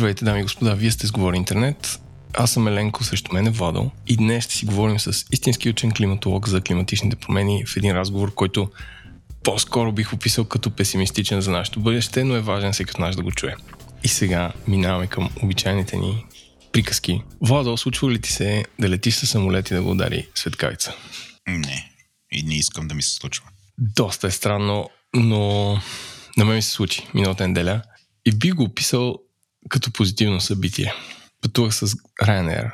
Здравейте, дами и господа, вие сте сговори интернет. Аз съм Еленко, срещу мен е Владо и днес ще си говорим с истински учен климатолог за климатичните промени в един разговор, който по-скоро бих описал като песимистичен за нашето бъдеще, но е важен всеки от нас да го чуе. И сега минаваме към обичайните ни приказки. Владо, случва ли ти се да летиш със самолет и да го удари светкавица? Не. И не искам да ми се случва. Доста е странно, но на мен ми се случи миналата неделя и би го описал като позитивно събитие. Пътувах с Ryanair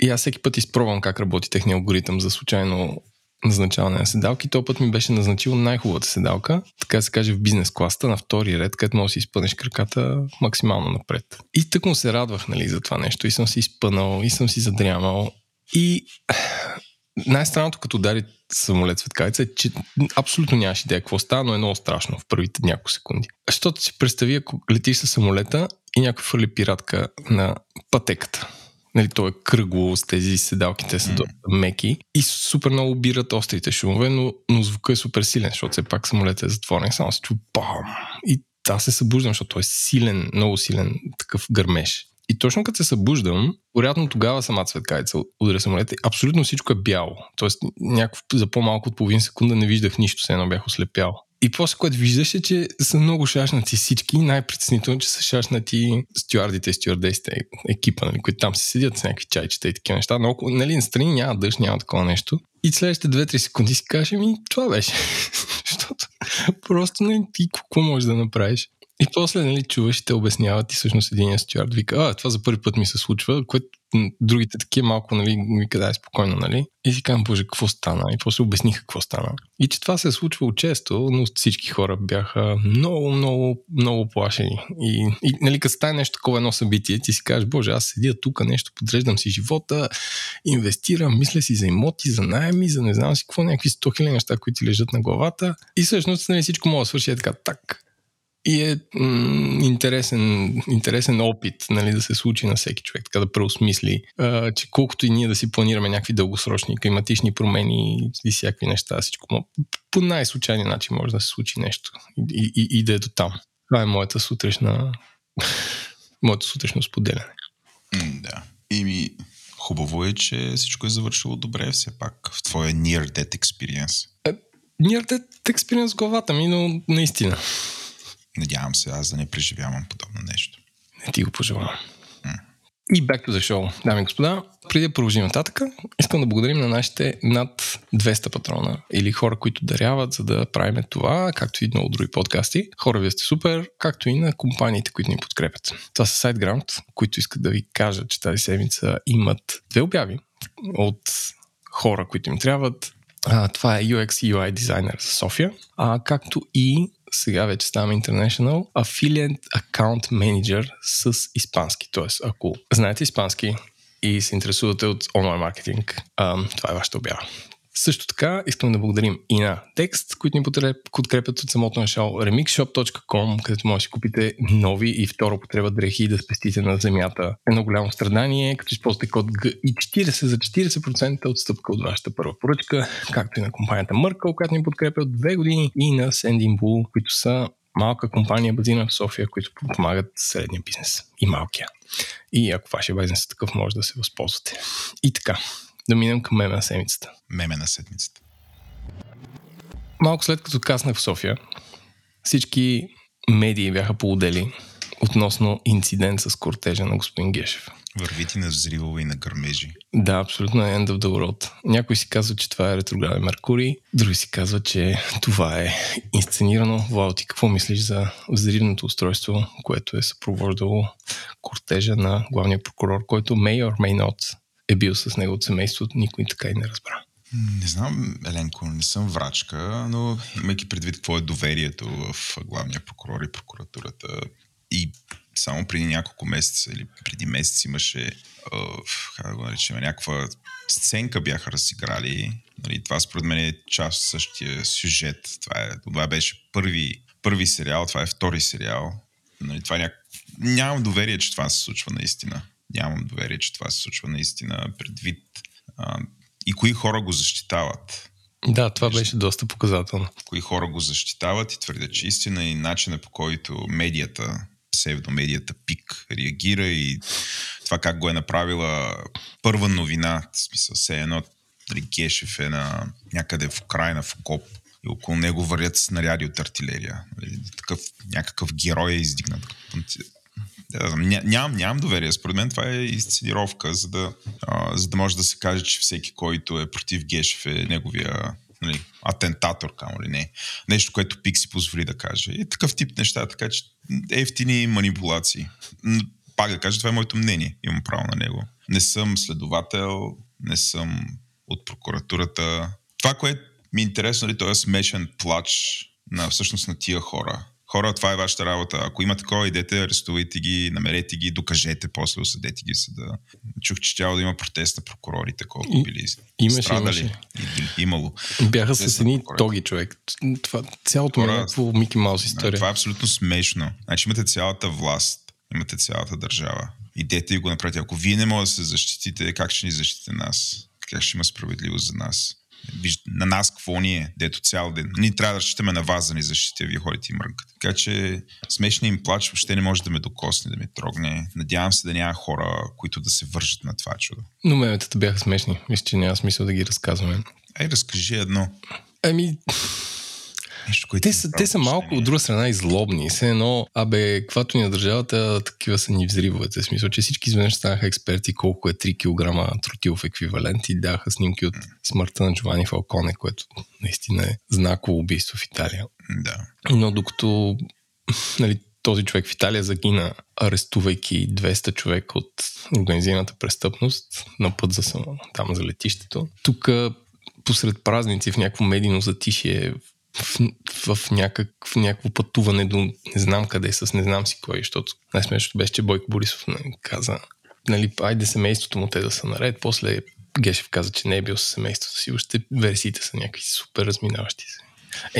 и аз всеки път изпробвам как работи техния алгоритъм за случайно назначаване на седалки. Този път ми беше назначил най-хубавата седалка, така се каже в бизнес класта, на втори ред, където можеш да си изпънеш краката максимално напред. И тък му се радвах нали, за това нещо и съм си изпънал и съм си задрямал. И най-странното като удари самолет светкавица е, че абсолютно нямаш идея какво става, но е много страшно в първите няколко секунди. Защото си представи, ако летиш с самолета и някой фърли пиратка на пътеката. Нали, то е кръгло с тези седалките са доста меки и супер много бират острите шумове, но, но звука е супер силен, защото все пак самолетът е затворен, само се чу бам! И аз се събуждам, защото той е силен, много силен такъв гърмеж. И точно като се събуждам, вероятно тогава самата светкавица ударя самолета. Абсолютно всичко е бяло. Тоест, някакво, за по-малко от половин секунда не виждах нищо, се едно бях ослепял. И после, което виждаше, че са много шашнати всички. Най-притеснително, че са шашнати стюардите стюардесите, екипа, нали, които там се седят с някакви чайчета и такива неща. Но нали, настрани няма дъжд, няма такова нещо. И следващите 2-3 секунди си кажеш, ми това беше. Защото просто нали, ти какво можеш да направиш? И после, нали, чуваш и те обясняват и всъщност един стюард вика, а, това за първи път ми се случва, което другите такива малко, нали, вика, дай спокойно, нали. И си казвам, боже, какво стана? И после обясниха какво стана. И че това се е случвало често, но всички хора бяха много, много, много плашени. И, и нали, като стане нещо такова едно събитие, ти си кажеш, боже, аз седя тук, нещо, подреждам си живота, инвестирам, мисля си за имоти, за найеми, за не знам си какво, някакви 100 хиляди неща, които ти лежат на главата. И всъщност нали, всичко може да свърши е така, так, и е м- интересен, интересен опит нали, да се случи на всеки човек, така да преосмисли, а, че колкото и ние да си планираме някакви дългосрочни климатични промени и всякакви неща, всичко по най-случайния начин може да се случи нещо и, и, и да е до там. Това е моята сутрешна, моето сутрешно споделяне. да. И ми хубаво е, че всичко е завършило добре все пак в твоя near-death experience. Е, near-death experience в главата ми, но наистина. Надявам се аз да не преживявам подобно нещо. Не ти го пожелавам. И back to the show, дами и господа. Преди да продължим нататък, искам да благодарим на нашите над 200 патрона или хора, които даряват, за да правим това, както и много други подкасти. Хора, вие сте супер, както и на компаниите, които ни подкрепят. Това са SiteGround, които искат да ви кажат, че тази седмица имат две обяви от хора, които им трябват. А, това е UX UI дизайнер за София, а, както и сега вече ставаме International Affiliate Account Manager с испански. Тоест, ако знаете испански и се интересувате от онлайн маркетинг, това е вашата обява. Също така искам да благодарим и на Текст, които ни подкрепят от самото начало remixshop.com, където може да купите нови и второ употреба дрехи да спестите на земята. Едно голямо страдание, като използвате код G40 за 40% отстъпка от вашата първа поръчка, както и на компанията Мъркъл, която ни подкрепя от две години и на Sending Bull, които са малка компания базирана в София, които помагат средния бизнес и малкия. И ако вашия бизнес е такъв, може да се възползвате. И така, да минем към меме на седмицата. Меме на седмицата. Малко след като каснах в София, всички медии бяха поудели относно инцидент с кортежа на господин Гешев. Вървите на взривове и на гърмежи. Да, абсолютно end of the world. Някой си казва, че това е ретрограден Меркурий, други си казва, че това е инсценирано. Вау, ти какво мислиш за взривното устройство, което е съпровождало кортежа на главния прокурор, който may or may not е бил с него от семейството, никой така и не разбра. Не знам, Еленко, не съм врачка, но имайки предвид какво е доверието в главния прокурор и прокуратурата и само преди няколко месеца или преди месец имаше, как да го наречем, някаква сценка бяха разиграли. Нали, това според мен е част от същия сюжет. Това, е, това беше първи, първи сериал, това е втори сериал. Нали, това е няк... Нямам доверие, че това се случва наистина нямам доверие, че това се случва наистина предвид а, и кои хора го защитават. Да, това беше доста показателно. Кои хора го защитават и твърдят, че истина и начина по който медията псевдомедията ПИК реагира и това как го е направила първа новина, в смисъл се едно Гешев е на някъде в Украина в окоп и около него вървят снаряди от артилерия. Нали, такъв, някакъв герой е издигнат. Да, нямам, нямам доверие. Според мен това е изценировка, за да, за да може да се каже, че всеки, който е против Гешев е неговия нали, атентатор, камо ли не. Нещо, което Пик си позволи да каже. И такъв тип неща, така че ефтини манипулации. Пак да кажа, това е моето мнение. Имам право на него. Не съм следовател, не съм от прокуратурата. Това, което ми е интересно, нали, този смешен плач на всъщност на тия хора хора, това е вашата работа. Ако има такова, идете, арестувайте ги, намерете ги, докажете, после осъдете ги съда. Чух, че трябва да има протест на прокурорите, колко били имаше, страдали. Имаше. И, имало. Бяха с едни тоги, човек. Това, цялото хора, по Мики Маус история. Това е абсолютно смешно. Значи имате цялата власт, имате цялата държава. Идете и го направите. Ако вие не можете да се защитите, как ще ни защитите нас? Как ще има справедливост за нас? На нас какво ни е, дето цял ден. Ние трябва да разчитаме на вас да ни защитите, вие ходите и мрънкате. Така че смешният им плач въобще не може да ме докосне, да ме трогне. Надявам се да няма хора, които да се вържат на това чудо. Но меметата бяха смешни. Мисля, че няма смисъл да ги разказваме. Ей, разкажи едно. Ами, Нещо, което те, са, те са малко от друга страна излобни. Все едно, абе, каквато ни на държавата, такива са ни взривовете. В смисъл, че всички изведнъж станаха експерти колко е 3 кг тротилов еквивалент и даха снимки от смъртта на Джовани Фалконе, което наистина е знаково убийство в Италия. Да. Но докато нали, този човек в Италия загина, арестувайки 200 човека от организираната престъпност на път за там за летището. Тук посред празници в някакво медийно затишие в, в, някак, в някакво пътуване до не знам къде с не знам си кой, защото най-смешното беше, че Бойко Борисов нали, каза, нали, айде семейството му те да са наред, после Гешев каза, че не е бил с семейството си, още версиите са някакви супер разминаващи се.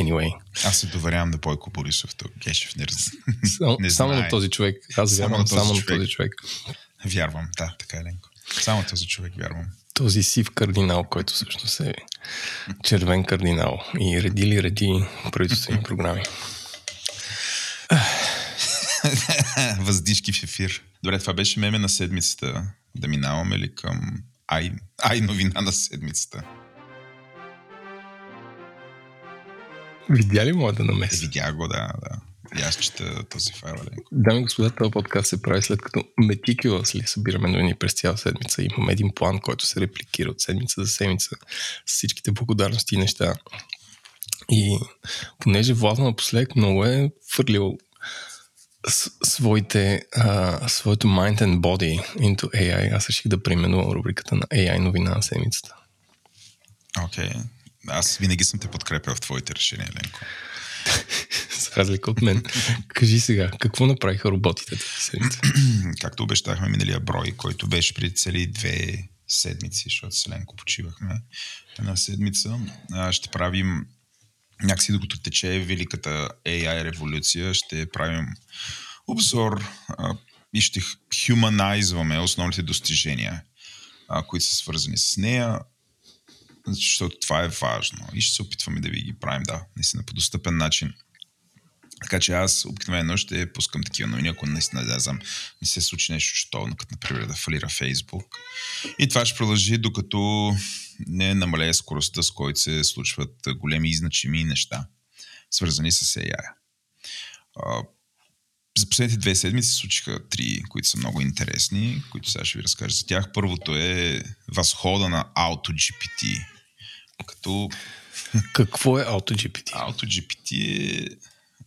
Anyway. Аз се доверявам на Бойко Борисов, то Гешев не, раз... само, не само на този човек. Аз само вярвам само на този човек. Вярвам, да, така е Ленко. Само този човек вярвам този сив кардинал, който всъщност е червен кардинал и реди ли реди правителствени програми. Въздишки в ефир. Добре, това беше меме на седмицата. Да минаваме ли към ай, ай новина на седмицата? Видя ли моята намеса? Видя го, да, да. И аз чета този файл. Дами и господа, този подкаст се прави след като метикюлъс ли събираме новини през цяла седмица. Имаме един план, който се репликира от седмица за седмица с всичките благодарности и неща. И понеже Владо напоследък много е фърлил своите, а, своето mind and body into AI, аз реших да преименувам рубриката на AI новина на седмицата. Окей. Okay. Аз винаги съм те подкрепял в твоите решения, Ленко. Разлика от мен. Кажи сега, какво направиха роботите тази седмица? Както обещахме миналия брой, който беше преди цели две седмици, защото с Ленко почивахме една седмица, ще правим някакси докато тече великата AI революция, ще правим обзор и ще хуманайзваме основните достижения, които са свързани с нея защото това е важно и ще се опитваме да ви ги правим, да, наистина по достъпен начин. Така че аз обикновено ще пускам такива новини, ако наистина да знам, не се случи нещо чутовно, като например да фалира Фейсбук. И това ще продължи докато не намалее скоростта, с който се случват големи и значими неща, свързани с AI. За последните две седмици се случиха три, които са много интересни, които сега ще ви разкажа за тях. Първото е възхода на AutoGPT. Като... Какво е AutoGPT? AutoGPT е...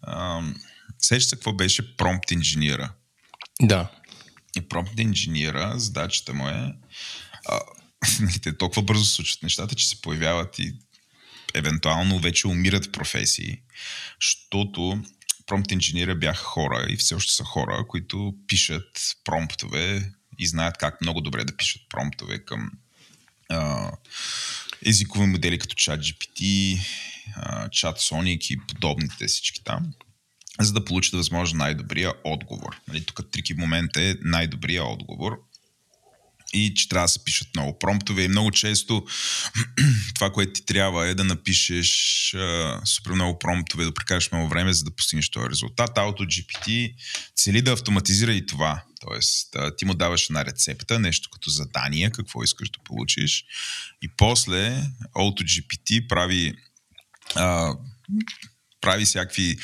Ам... Сеща се какво беше промпт инженера. Да. И промпт инженера, задачата му е... А, нали, те толкова бързо се случват нещата, че се появяват и евентуално вече умират професии, защото промпт инженера бяха хора и все още са хора, които пишат промптове и знаят как много добре да пишат промптове към а, езикови модели като ChatGPT, ChatSonic и подобните всички там, за да получат възможно най-добрия отговор. Нали, тук трики момент е най-добрия отговор. И че трябва да се пишат много промптове и много често това, което ти трябва е да напишеш а, супер много промптове, да прекараш много време, за да постигнеш този резултат. AutoGPT цели да автоматизира и това. Тоест, а, ти му даваш една рецепта, нещо като задание, какво искаш да получиш и после AutoGPT прави а, прави всякакви...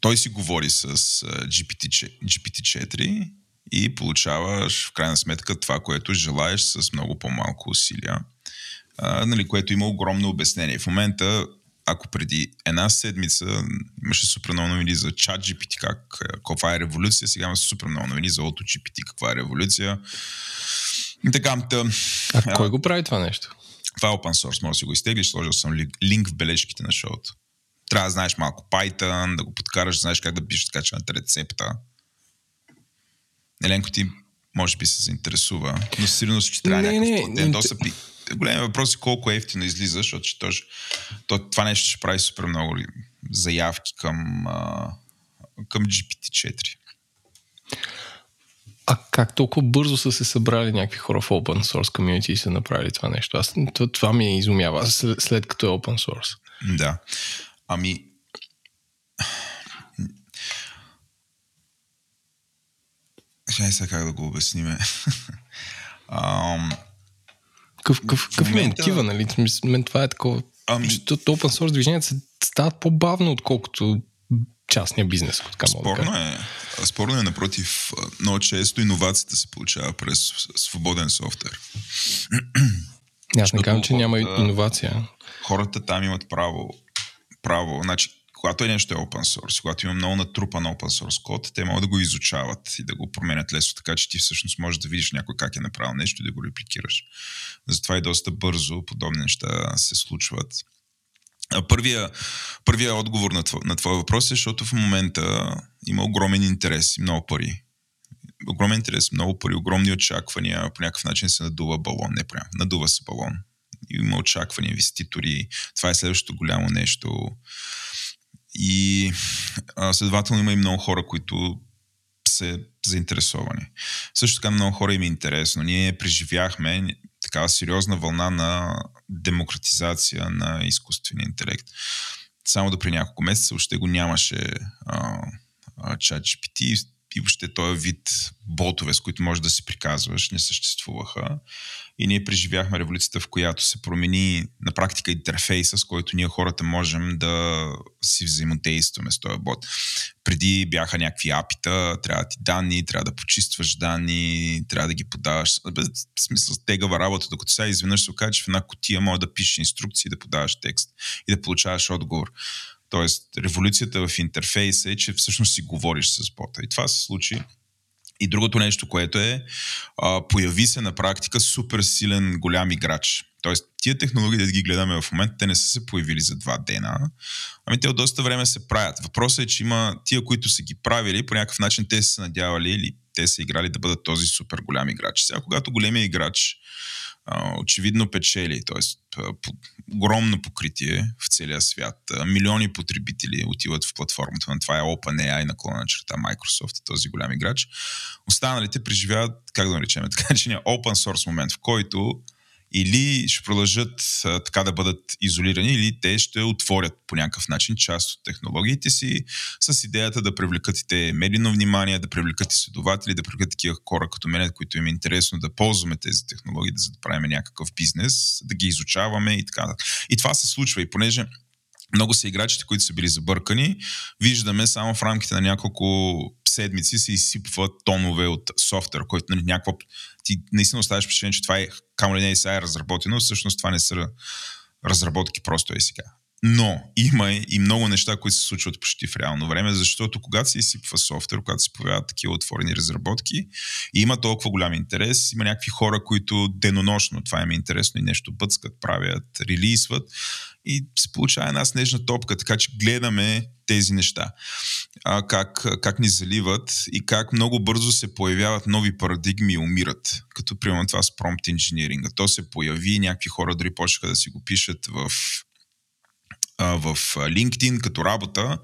Той си говори с GPT, GPT-4 и получаваш в крайна сметка това, което желаеш с много по-малко усилия, а, нали, което има огромно обяснение. В момента, ако преди една седмица имаше супер много новини за чат GPT, как, каква е революция, сега има супер много новини за Auto GPT, каква е революция. И така, тъ, а, а кой го прави това нещо? Това е open source, може да си го изтеглиш, сложил съм линк в бележките на шоуто. Трябва да знаеш малко Python, да го подкараш, да знаеш как да пишеш така, че рецепта. Еленко ти може би се заинтересува, но сигурно ще трябва не, някакъв не, не, достъп. Големият въпрос е колко ефтино излиза, защото ще тож, то, това нещо ще прави супер много заявки към, към GPT-4. А как толкова бързо са се събрали някакви хора в open source community и са направили това нещо? Аз, това, това ми е изумява, след, след като е open source. Да. Ами, Чай сега как да го обясниме. um, Къв, къв, къв нали? Мен това е такова. Ами... Защото open source движенията се стават по-бавно, отколкото частния бизнес. Така спорно, е, спорно е, напротив, много често иновацията се получава през свободен софтуер. Аз не казвам, че няма иновация. Хората там имат право. Право. Значи, когато е нещо е open source, когато има много натрупан open source код, те могат да го изучават и да го променят лесно, така че ти всъщност можеш да видиш някой как е направил нещо и да го репликираш. Затова и доста бързо подобни неща се случват. Първия, първия отговор на, твой, на твой въпрос е, защото в момента има огромен интерес и много пари. Огромен интерес, много пари, огромни очаквания. По някакъв начин се надува балон. Не прям, надува се балон. Има очаквания, инвеститори. Това е следващото голямо нещо. И следователно има и много хора, които са заинтересовани. Също така много хора им е интересно. Ние преживяхме такава сериозна вълна на демократизация на изкуствения интелект. Само до при няколко месеца още го нямаше чат GPT и въобще този вид ботове, с които можеш да си приказваш, не съществуваха. И ние преживяхме революцията, в която се промени на практика интерфейса, с който ние хората можем да си взаимодействаме с този бот. Преди бяха някакви апита, трябва да ти данни, трябва да почистваш данни, трябва да ги подаваш. В смисъл, тегава работа, докато сега изведнъж се окаже, че в една котия може да пишеш инструкции, да подаваш текст и да получаваш отговор. Тоест, революцията в интерфейса е, че всъщност си говориш с бота. И това се случи. И другото нещо, което е, а, появи се на практика супер силен голям играч. Тоест, тия технологии, да ги гледаме в момента, те не са се появили за два дена. Ами те от доста време се правят. Въпросът е, че има тия, които са ги правили, по някакъв начин те са надявали или те са играли да бъдат този супер голям играч. Сега, когато големия играч очевидно печели, т.е. огромно покритие в целия свят. Милиони потребители отиват в платформата на това е OpenAI наклона черта Microsoft, този голям играч. Останалите преживяват, как да наречем, така че open source момент, в който или ще продължат а, така да бъдат изолирани, или те ще отворят по някакъв начин част от технологиите си с идеята да привлекат и те медийно внимание, да привлекат изследователи, да привлекат такива хора като мен, които им е интересно да ползваме тези технологии, за да правим някакъв бизнес, да ги изучаваме и така. И това се случва и понеже много са играчите, които са били забъркани. Виждаме само в рамките на няколко седмици се изсипват тонове от софтуер, който нали, някаква... Ти наистина оставаш впечатление, че това е камо ли не сега е разработено, всъщност това не са разработки просто е сега. Но има и много неща, които се случват почти в реално време, защото когато се изсипва софтуер, когато се появяват такива отворени разработки и има толкова голям интерес, има някакви хора, които денонощно, това им е интересно и нещо бъцкат, правят, релизват и се получава една снежна топка, така че гледаме тези неща. А, как, как ни заливат и как много бързо се появяват нови парадигми и умират. Като примерно това с промпт инжиниринга. То се появи, някакви хора дори почнаха да си го пишат в в LinkedIn като работа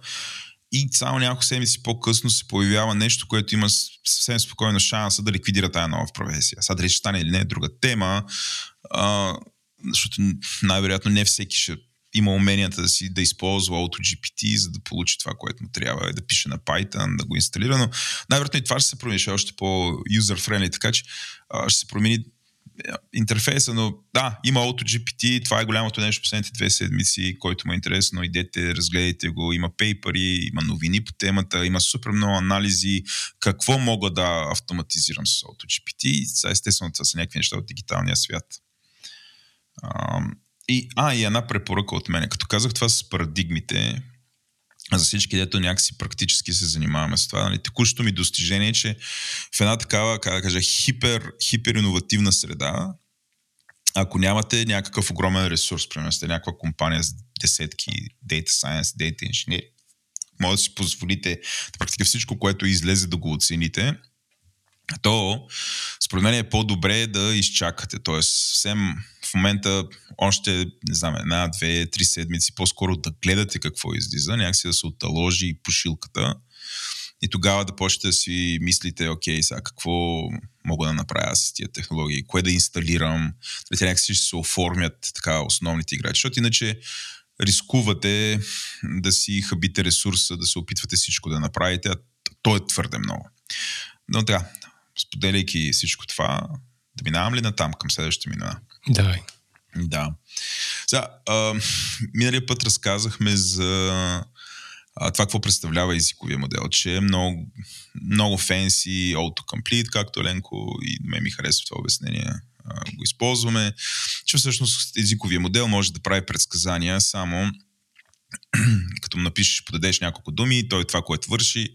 и само няколко седмици по-късно се появява нещо, което има съвсем спокойно шанса да ликвидира тая нова професия. Сега дали ще стане или не е друга тема, а, защото най-вероятно не всеки ще има уменията да си да използва AutoGPT, за да получи това, което му трябва, да пише на Python, да го инсталира, но най-вероятно и това ще се промени, ще е още по-юзер-френдли, така че а, ще се промени интерфейса, но да, има AutoGPT, това е голямото нещо последните две седмици, който му е интересно, идете, разгледайте го, има пейпери, има новини по темата, има супер много анализи, какво мога да автоматизирам с AutoGPT. Сега естествено това са някакви неща от дигиталния свят. И, а, и една препоръка от мен. Като казах това с парадигмите, за всички, дето някакси практически се занимаваме с това. Нали, текущото ми достижение е, че в една такава, как да кажа, хипер, иновативна среда, ако нямате някакъв огромен ресурс, примерно сте някаква компания с десетки data science, data engineer, може да си позволите да всичко, което излезе да го оцените, то според мен е по-добре да изчакате. Тоест, съвсем в момента още, не знам, една, две, три седмици, по-скоро да гледате какво излиза, някакси да се оталожи пошилката и тогава да почнете да си мислите, окей, сега какво мога да направя с тия технологии, кое да инсталирам, те някакси ще се оформят така основните играчи, защото иначе рискувате да си хабите ресурса, да се опитвате всичко да направите, а то е твърде много. Но така, споделяйки всичко това, да минавам ли натам към следващата минута? Давай. Да. Сега, а, миналия път разказахме за а, това какво представлява езиковия модел, че е много, много фенси, autocomplete, както Ленко и ме ми харесва това обяснение а, го използваме, че всъщност езиковия модел може да прави предсказания само като му напишеш, подадеш няколко думи, той това, което върши,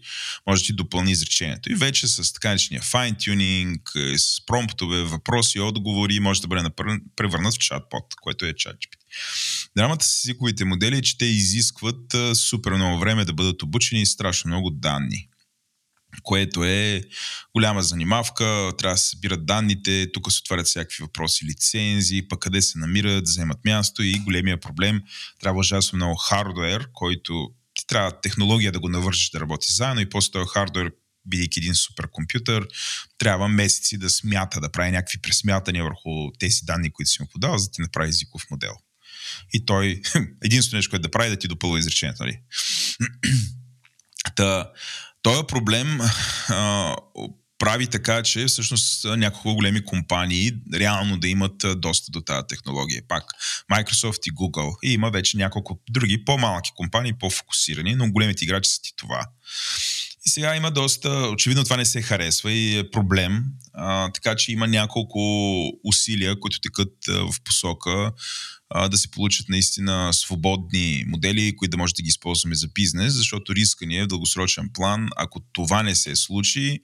може да ти допълни изречението. И вече с така наречения fine-tuning, с промптове, въпроси, отговори, може да бъде превърнат в чатбот, което е ChatGPT. Драмата с езиковите модели е, че те изискват супер много време да бъдат обучени и страшно много данни което е голяма занимавка, трябва да се събират данните, тук се отварят всякакви въпроси, лицензии, пък къде се намират, вземат място и големия проблем, трябва ужасно много хардуер, който ти трябва технология да го навършиш да работи заедно и после този хардуер бидейки един суперкомпютър, трябва месеци да смята, да прави някакви пресмятания върху тези данни, които си му подава, за да ти направи езиков модел. И той, единствено нещо, което да прави, е да ти допълва изречението. Нали? Та, този проблем а, прави така, че всъщност няколко големи компании реално да имат доста до тази технология. Пак Microsoft и Google. И има вече няколко други по-малки компании, по-фокусирани, но големите играчи са ти това. И сега има доста, очевидно това не се харесва и е проблем, а, така че има няколко усилия, които текат в посока да се получат наистина свободни модели, които да може да ги използваме за бизнес, защото риска ни е в дългосрочен план, ако това не се случи,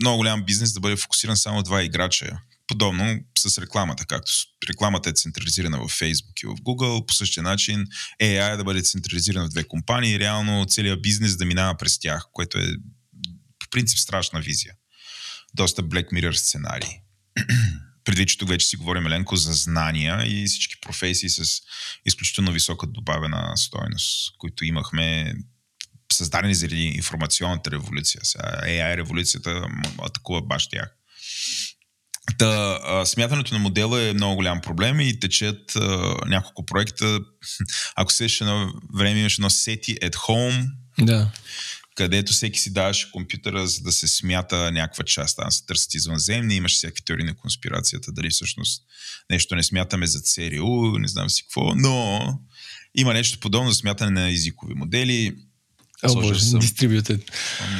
много голям бизнес да бъде фокусиран само два играча. Подобно с рекламата, както рекламата е централизирана в Facebook и в Google, по същия начин AI да бъде централизирана в две компании реално целият бизнес да минава през тях, което е по принцип страшна визия. Доста Black Mirror сценарии предвид, че тук вече си говорим Еленко за знания и всички професии с изключително висока добавена стоеност, които имахме създадени заради информационната революция. AI революцията атакува баш тях. Та, смятането на модела е много голям проблем и течат а, няколко проекта. Ако се едно време имаше едно SETI at Home, да където всеки си даваше компютъра, за да се смята някаква част. Там се търсят извънземни, имаш всякакви теории на конспирацията, дали всъщност нещо не смятаме за ЦРУ, не знам си какво, но има нещо подобно за смятане на езикови модели. О, боже, distributed.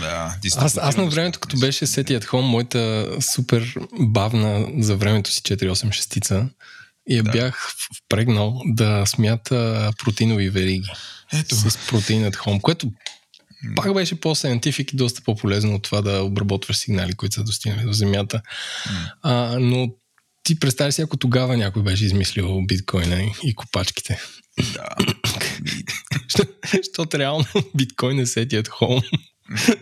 Да, аз, аз на времето, като беше Seti at Home, моята супер бавна за времето си 486-тица, и я да. бях впрегнал да смята протеинови вериги. Ето. С протеин at home, което пак беше по-сcientific и доста по-полезно от това да обработваш сигнали, които са достигнали до Земята. Mm. А, но ти представи си, ако тогава някой беше измислил биткоина и копачките. Да. Защото реално биткоин е сети at home,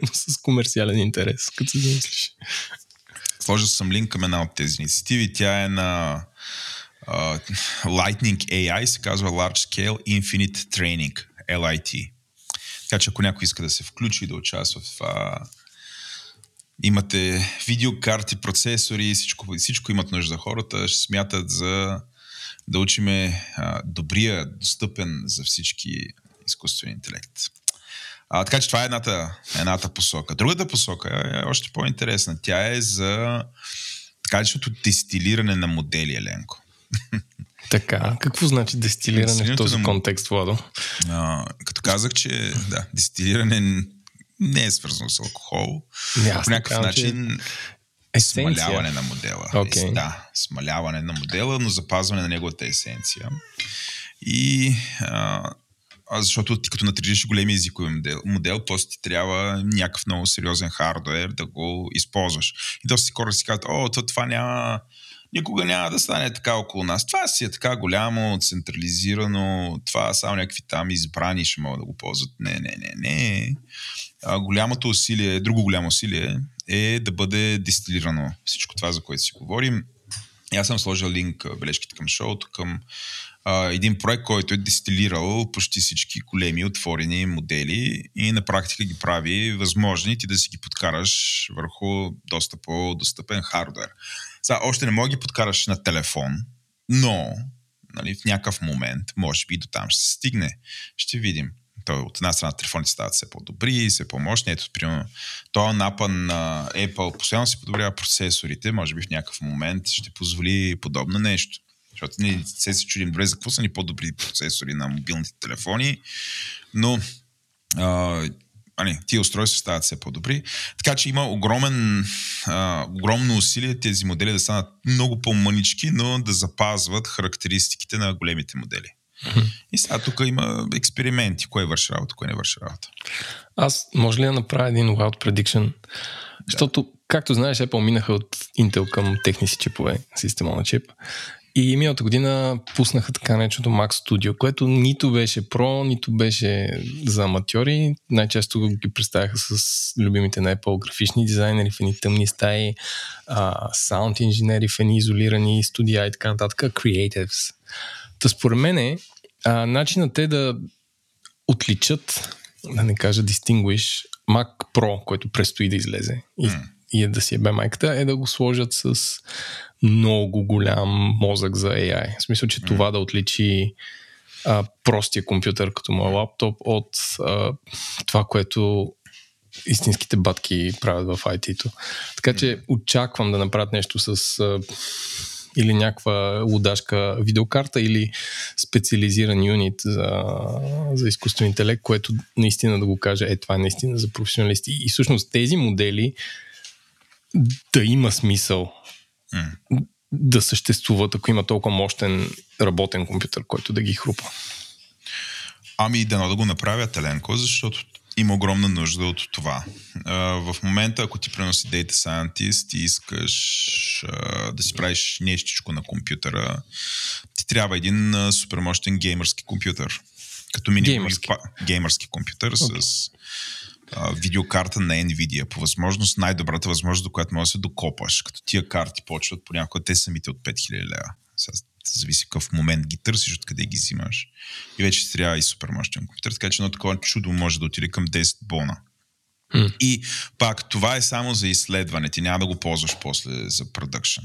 но с комерциален интерес, като се замислиш. Сложил съм линк към една от тези инициативи. Тя е на uh, Lightning AI, се казва Large Scale Infinite Training, LIT. Така че ако някой иска да се включи и да участва в това, имате видеокарти, процесори, всичко, всичко имат нужда хората, ще смятат за да учиме а, добрия, достъпен за всички изкуствен интелект. А, така че това е едната, едната посока. Другата посока е още по-интересна. Тя е за така дестилиране на модели, Еленко. Така, какво значи дестилиране в този на... контекст, Владо? А, като казах, че да, дестилиране не е свързано с алкохол. Не, по някакъв начин че... смаляване на модела. Okay. Да, смаляване на модела, но запазване на неговата есенция. И а, защото ти като натрижиш големи езикови модел, модел после ти трябва някакъв много сериозен хардвер да го използваш. И доста си хора си казват, о, то това няма, никога няма да стане така около нас. Това си е така голямо, централизирано, това само някакви там избрани ще могат да го ползват. Не, не, не, не. А, голямото усилие, друго голямо усилие е да бъде дистилирано всичко това, за което си говорим. Аз съм сложил линк, бележките към шоуто, към а, един проект, който е дистилирал почти всички големи отворени модели и на практика ги прави възможни ти да си ги подкараш върху доста по-достъпен хардвер. Сега, още не мога ги подкараш на телефон, но нали, в някакъв момент, може би до там ще се стигне. Ще видим. То, от една страна телефоните стават все по-добри, все по-мощни. Ето, примерно, този напън на Apple постоянно си подобрява процесорите. Може би в някакъв момент ще позволи подобно нещо. Защото ние се се чудим добре за какво са ни по-добри процесори на мобилните телефони, но а, а не, тия устройства стават все по-добри. Така че има огромен, а, огромно усилие тези модели да станат много по-мънички, но да запазват характеристиките на големите модели. И сега тук има експерименти, кое върши работа, кое не върши работа. Аз може ли да направя един wild prediction? Да. Защото, както знаеш, Apple минаха от Intel към техни си чипове, система на чип. И миналата година пуснаха така нареченото Mac Studio, което нито беше про, нито беше за аматьори. Най-често ги представяха с любимите на Apple графични дизайнери в едни тъмни стаи, саунд инженери в едни изолирани студия и така нататък, creatives. Та според мен е, начинът е да отличат, да не кажа distinguish, Mac Pro, който предстои да излезе и, mm. И е да си е бе майката, е да го сложат с много голям мозък за AI. В смисъл, че mm. това да отличи а, простия компютър като моят лаптоп от а, това, което истинските батки правят в IT-то. Така че очаквам да направят нещо с а, или някаква лудашка видеокарта или специализиран юнит за, за изкуствен интелект, което наистина да го каже, е това е наистина за професионалисти. И всъщност тези модели да има смисъл да съществуват, ако има толкова мощен работен компютър, който да ги хрупа. Ами дано да го направят, Еленко, защото има огромна нужда от това. в момента, ако ти преноси Data Scientist и искаш да си правиш нещичко на компютъра, ти трябва един супер мощен геймърски компютър. Като минимум геймърски, геймърски компютър okay. с видеокарта на Nvidia. По възможност, най-добрата възможност, до която можеш да се докопаш. Като тия карти почват понякога те самите от 5000 лева. Сега, зависи какъв момент ги търсиш, откъде ги взимаш. И вече трябва и супер мощен компютър. Така че едно такова чудо може да отиде към 10 бона. Mm. И пак, това е само за изследване. Ти няма да го ползваш после за продъкшн.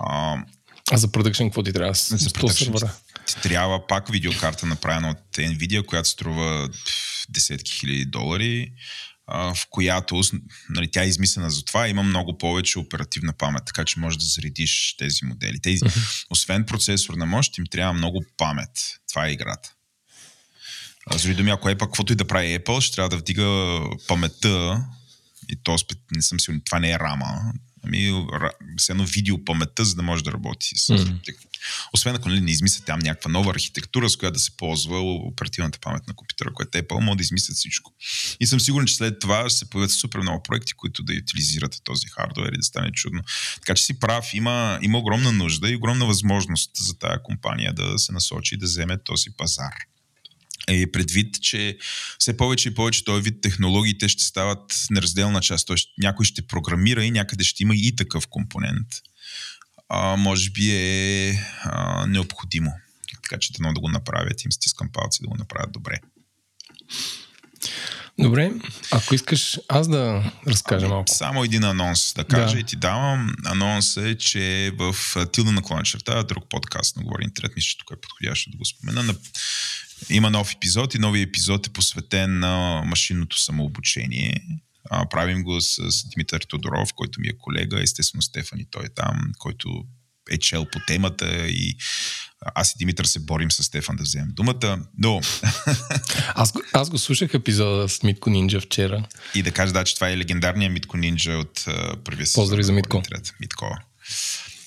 А, а за продъкшн какво ти трябва? За продъкшн ти трябва пак видеокарта направена от Nvidia, която струва десетки хиляди долари, в която нали, тя е измислена за това, има много повече оперативна памет, така че можеш да заредиш тези модели. Тези, uh-huh. Освен процесор на мощ, им трябва много памет. Това е играта. С други думи, ако пак каквото и да прави Apple, ще трябва да вдига паметта и то не съм сигурен, това не е рама, ами с едно видео паметта, за да може да работи с mm-hmm. Освен ако нали, не измислят там някаква нова архитектура, с която да се ползва оперативната памет на компютъра, което е Apple, могат да измислят всичко. И съм сигурен, че след това ще се появят супер много проекти, които да утилизират този хардвер и да стане чудно. Така че си прав, има, има огромна нужда и огромна възможност за тая компания да се насочи и да вземе този пазар е предвид, че все повече и повече този вид технологиите ще стават неразделна част. Тоест някой ще програмира и някъде ще има и такъв компонент. А, може би е а, необходимо. Така че да да го направят. Им стискам палци да го направят добре. Добре, ако искаш аз да разкажа малко. Само един анонс да кажа да. и ти давам. Анонс е, че в Тилда наклона черта, друг подкаст на Говори Интернет, мисля, че тук е подходящо да го спомена, на... има нов епизод и новия епизод е посветен на машинното самообучение. А, правим го с, Димитър Тодоров, който ми е колега, естествено Стефани, той е там, който е чел по темата и аз и Димитър се борим с Стефан да вземем думата, но... аз, аз го слушах епизода с Митко Нинджа вчера. И да кажа, да, че това е легендарният Митко Нинджа от uh, първия сезон. Поздрави за Митко. Митко.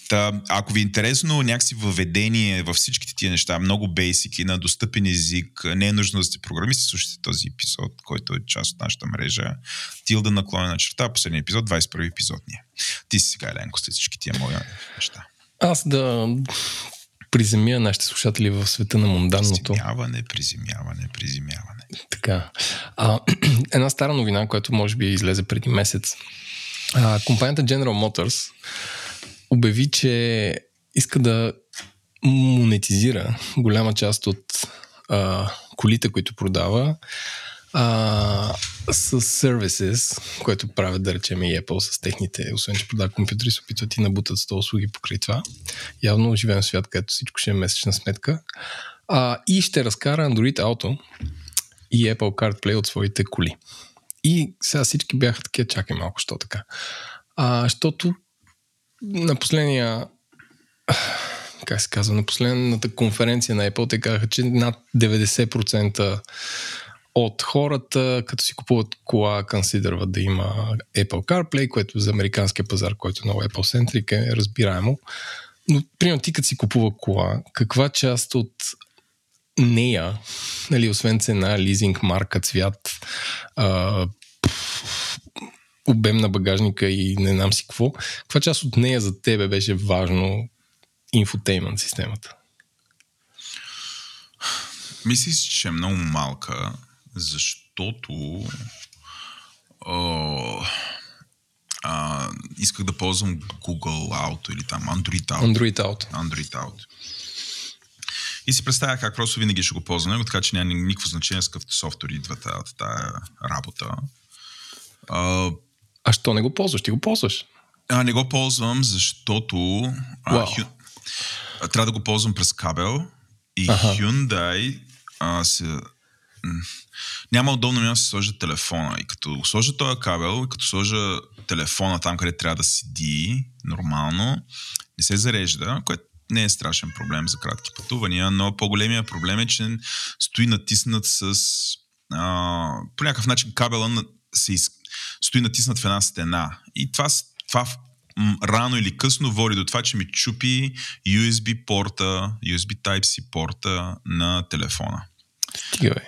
Та, ако ви е интересно някакси въведение във всичките тия неща, много бейсики на достъпен език, не е нужно да сте програмисти, слушайте този епизод, който е част от нашата мрежа. Тилда наклонена черта, последния епизод, 21 епизод ни. Ти си сега, Еленко, сте всички тия мои неща. Аз да приземя нашите слушатели в света на мунданното. Приземяване, приземяване, приземяване. Така. А, една стара новина, която може би излезе преди месец. А, компанията General Motors обяви, че иска да монетизира голяма част от а, колите, които продава, а, с services, което правят, да речем, и Apple с техните, освен че продават компютри, се опитват и набутат 100 услуги покрай това. Явно живеем в свят, където всичко ще е месечна сметка. А, и ще разкара Android Auto и Apple CarPlay от своите коли. И сега всички бяха такива, чакай малко, що така. А, защото на последния как се казва, на последната конференция на Apple те казаха, че над 90% от хората, като си купуват кола, консидерват да има Apple CarPlay, което за американския пазар, който е много Apple-центрик е разбираемо. Но, примерно, ти като си купува кола, каква част от нея, нали, освен цена, лизинг, марка, цвят, а, обем на багажника и не знам си какво, каква част от нея за тебе беше важно инфотеймент системата? Мисля, че е много малка защото о, а, исках да ползвам Google Auto или там Android Auto. Android Auto. Android Auto. И си представя как просто винаги ще го ползвам, така че няма никакво значение с какъвто софтуер идва тази, тази работа. А, а що не го ползваш? Ти го ползваш? А, не го ползвам, защото а, wow. хю... трябва да го ползвам през кабел и ага. Hyundai а, се няма удобно място да си сложа телефона. И като сложа този кабел, и като сложа телефона там, къде трябва да седи нормално, не се зарежда, което не е страшен проблем за кратки пътувания, но по-големия проблем е, че стои натиснат с... А, по някакъв начин кабела се из... стои натиснат в една стена. И това, това рано или късно води до това, че ми чупи USB порта, USB Type-C порта на телефона.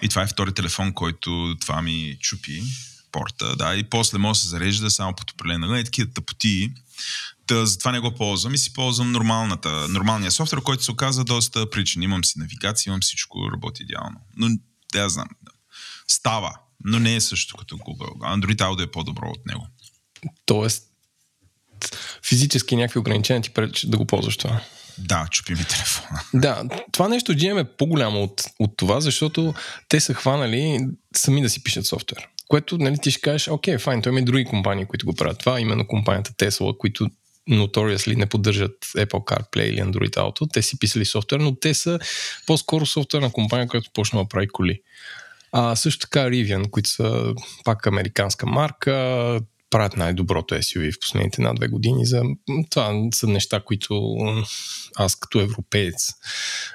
И това е втори телефон, който това ми чупи порта, да, и после може да се зарежда само под определена нали, такива тъпоти. Та, затова не го ползвам и си ползвам нормалната, нормалния софтуер, който се оказа доста причен. Имам си навигация, имам всичко, работи идеално. Но, да, знам. Става, но не е също като Google. Android Audio е по-добро от него. Тоест, физически някакви ограничения ти пречат да го ползваш това. Да, чупи ми телефона. Да, това нещо GM е по-голямо от, от това, защото те са хванали сами да си пишат софтуер. Което, нали, ти ще кажеш, окей, файн, той има и други компании, които го правят. Това именно компанията Tesla, които notoriously не поддържат Apple CarPlay или Android Auto. Те си писали софтуер, но те са по-скоро софтуерна компания, която почна да прави коли. А, също така Rivian, които са пак американска марка, правят най-доброто SUV в последните на две години. За... Това са неща, които аз като европеец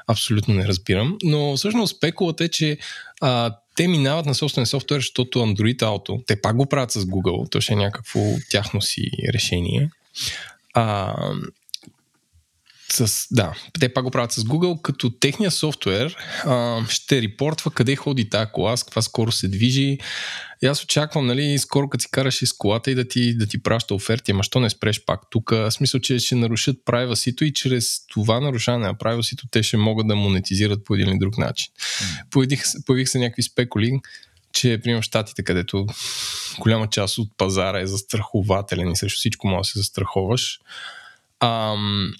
абсолютно не разбирам. Но всъщност спекулата е, че а, те минават на собствен софтуер, защото Android Auto, те пак го правят с Google, то ще е някакво тяхно си решение. А, с, да, те пак го правят с Google, като техния софтуер а, ще репортва къде ходи тази кола, с каква скоро се движи. И аз очаквам, нали, скоро като си караш из колата и да ти, да ти праща оферти, ама що не спреш пак тук? В смисъл, че ще нарушат правиласито и чрез това нарушаване на правиласито те ще могат да монетизират по един или друг начин. Mm. Появих, появих се някакви спекули, че, примерно, в Штатите, където голяма част от пазара е застрахователен и срещу всичко може да се застраховаш, ам,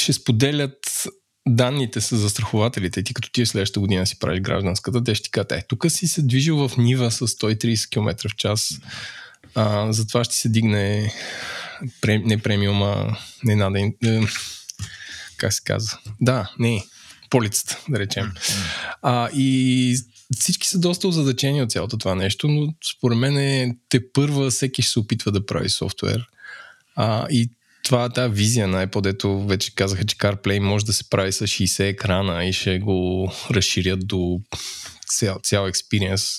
ще споделят данните са застрахователите. Ти като ти следващата година си правиш гражданската, те ще ти кажат, е, тук си се движил в Нива с 130 км в час, а, затова ще се дигне не премиума, не надо, е, как се казва? Да, не, полицата, да речем. А, и всички са доста озадачени от цялото това нещо, но според мен е, те първа всеки ще се опитва да прави софтуер. А, и това тази визия на Apple, дето вече казаха, че CarPlay може да се прави с 60 екрана и ще го разширят до цял, цял експириенс.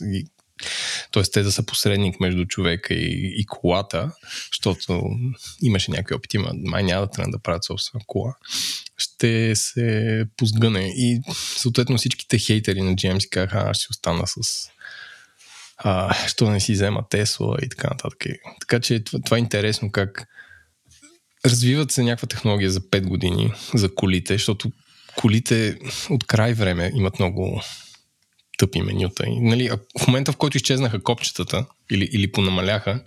Тоест те да са посредник между човека и, и колата, защото имаше някакви опити, ма май няма да трябва да правят собствена кола. Ще се позгъне и съответно всичките хейтери на GM си казаха, аз ще остана с а, що не си взема Тесла и така нататък. Така че това, това е интересно как развиват се някаква технология за 5 години за колите, защото колите от край време имат много тъпи менюта. И, нали, в момента, в който изчезнаха копчетата или, или понамаляха,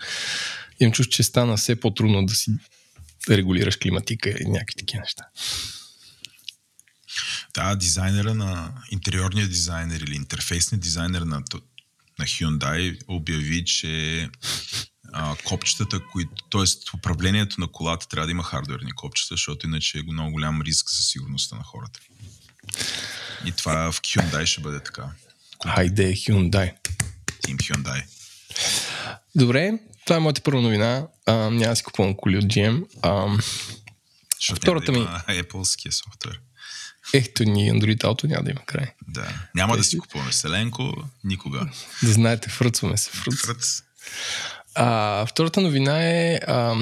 им чуш, че стана все по-трудно да си регулираш климатика и някакви такива неща. Да, дизайнера на интериорния дизайнер или интерфейсния дизайнер на, на Hyundai обяви, че а, копчетата, които, т.е. управлението на колата трябва да има хардверни копчета, защото иначе е много голям риск за сигурността на хората. И това в Hyundai ще бъде така. Хайде, Hyundai. Тим Hyundai. Добре, това е моята първа новина. А, няма да си купувам коли от GM. А, втората ми... Apple-ския софтуер. Ето ни Android Auto няма да има край. Да. Няма Те да си купуваме Селенко никога. Да знаете, фръцваме се. Фръц. Фръц. А, втората новина е а,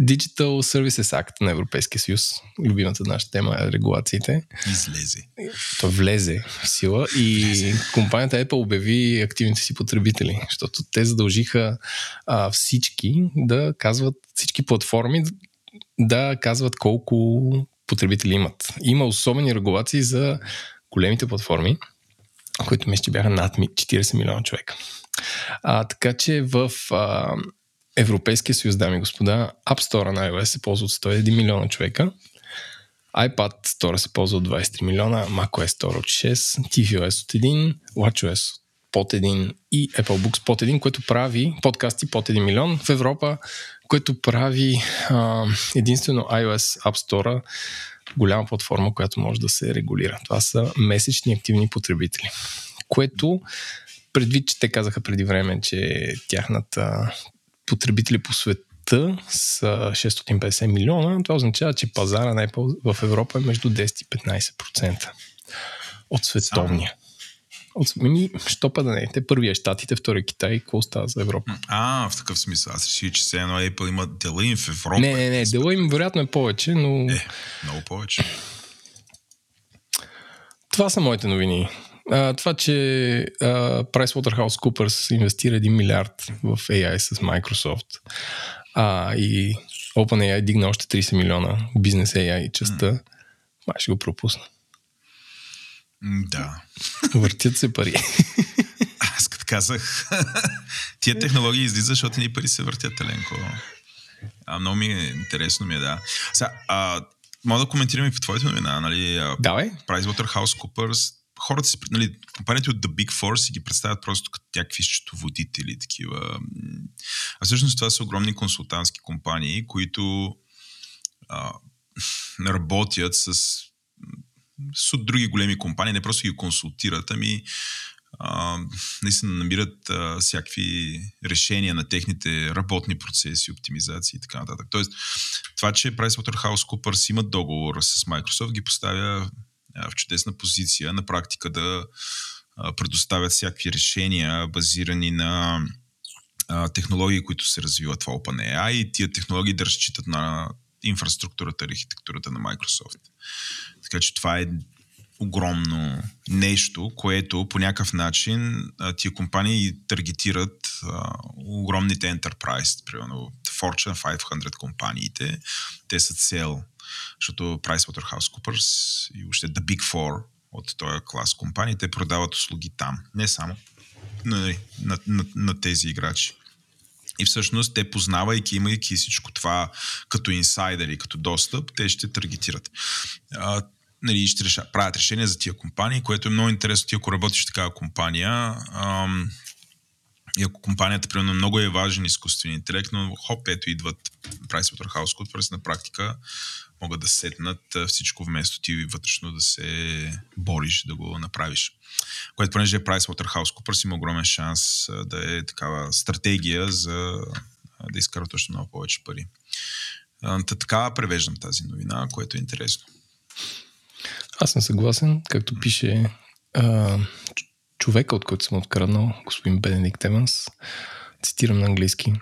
Digital Services Act на Европейския съюз. Любимата наша тема е регулациите. Излезе. То влезе в сила и влезе. компанията Apple обяви активните си потребители, защото те задължиха а, всички да казват, всички платформи да казват колко потребители имат. Има особени регулации за големите платформи, които мисля, бяха над 40 милиона човека. А, така че в а, Европейския съюз, дами и господа, App Store на iOS се ползва от 101 милиона човека, iPad Store се ползва от 23 милиона, macOS Store от 6, tvOS от 1, watchOS под 1 и Apple Books под 1, което прави подкасти под 1 милион в Европа, което прави а, единствено iOS App Store голяма платформа, която може да се регулира. Това са месечни активни потребители, което предвид, че те казаха преди време, че тяхната потребители по света са 650 милиона, това означава, че пазара на Apple в Европа е между 10 и 15% от световния. От, ми, що па да не? Те първия е Штатите, втория е Китай, какво става за Европа? А, в такъв смисъл. Аз реших, че все едно Apple има дела им в Европа. Не, не, не, дела им вероятно е повече, но... Е, много повече. Това са моите новини. А, това, че а, PricewaterhouseCoopers инвестира 1 милиард в AI с Microsoft а, и OpenAI дигна още 30 милиона бизнес AI частта, mm. май ще го пропусна. Да. Въртят се пари. Аз като казах, тия технологии излизат, защото ни пари се въртят, Еленко. А, много ми е интересно ми е, да. Сега, а, мога да коментирам и по твоята новина, нали? Давай. PricewaterhouseCoopers хората си, нали, компаниите от The Big Four си ги представят просто като някакви счетоводители, такива. А всъщност това са огромни консултантски компании, които а, работят с, с други големи компании, не просто ги консултират, ами а, наистина намират а, всякакви решения на техните работни процеси, оптимизации и така нататък. Тоест, това, че PricewaterhouseCoopers имат договор с Microsoft, ги поставя в чудесна позиция на практика да предоставят всякакви решения, базирани на технологии, които се развиват в OpenAI и тия технологии да разчитат на инфраструктурата, архитектурата на Microsoft. Така че това е огромно нещо, което по някакъв начин тия компании таргетират а, огромните enterprise, примерно Fortune 500 компаниите. Те са цел защото PricewaterhouseCoopers и още The Big Four от този клас компании, те продават услуги там. Не само на, на, на, на тези играчи. И всъщност те, познавайки, имайки всичко това като инсайдери, като достъп, те ще таргетират. А, нали, ще реша, правят решения за тия компании, което е много интересно ти, ако работиш в такава компания. Ам, и ако компанията, примерно, много е важен изкуствен интелект, но хоп, ето идват PricewaterhouseCoopers на практика могат да сетнат всичко вместо ти вътрешно да се бориш, да го направиш. Което понеже е PricewaterhouseCoopers има огромен шанс да е такава стратегия за да изкарат още много повече пари. Та така превеждам тази новина, което е интересно. Аз съм съгласен, както пише а, човека, от който съм откраднал, господин Бенедикт Еванс, цитирам на английски.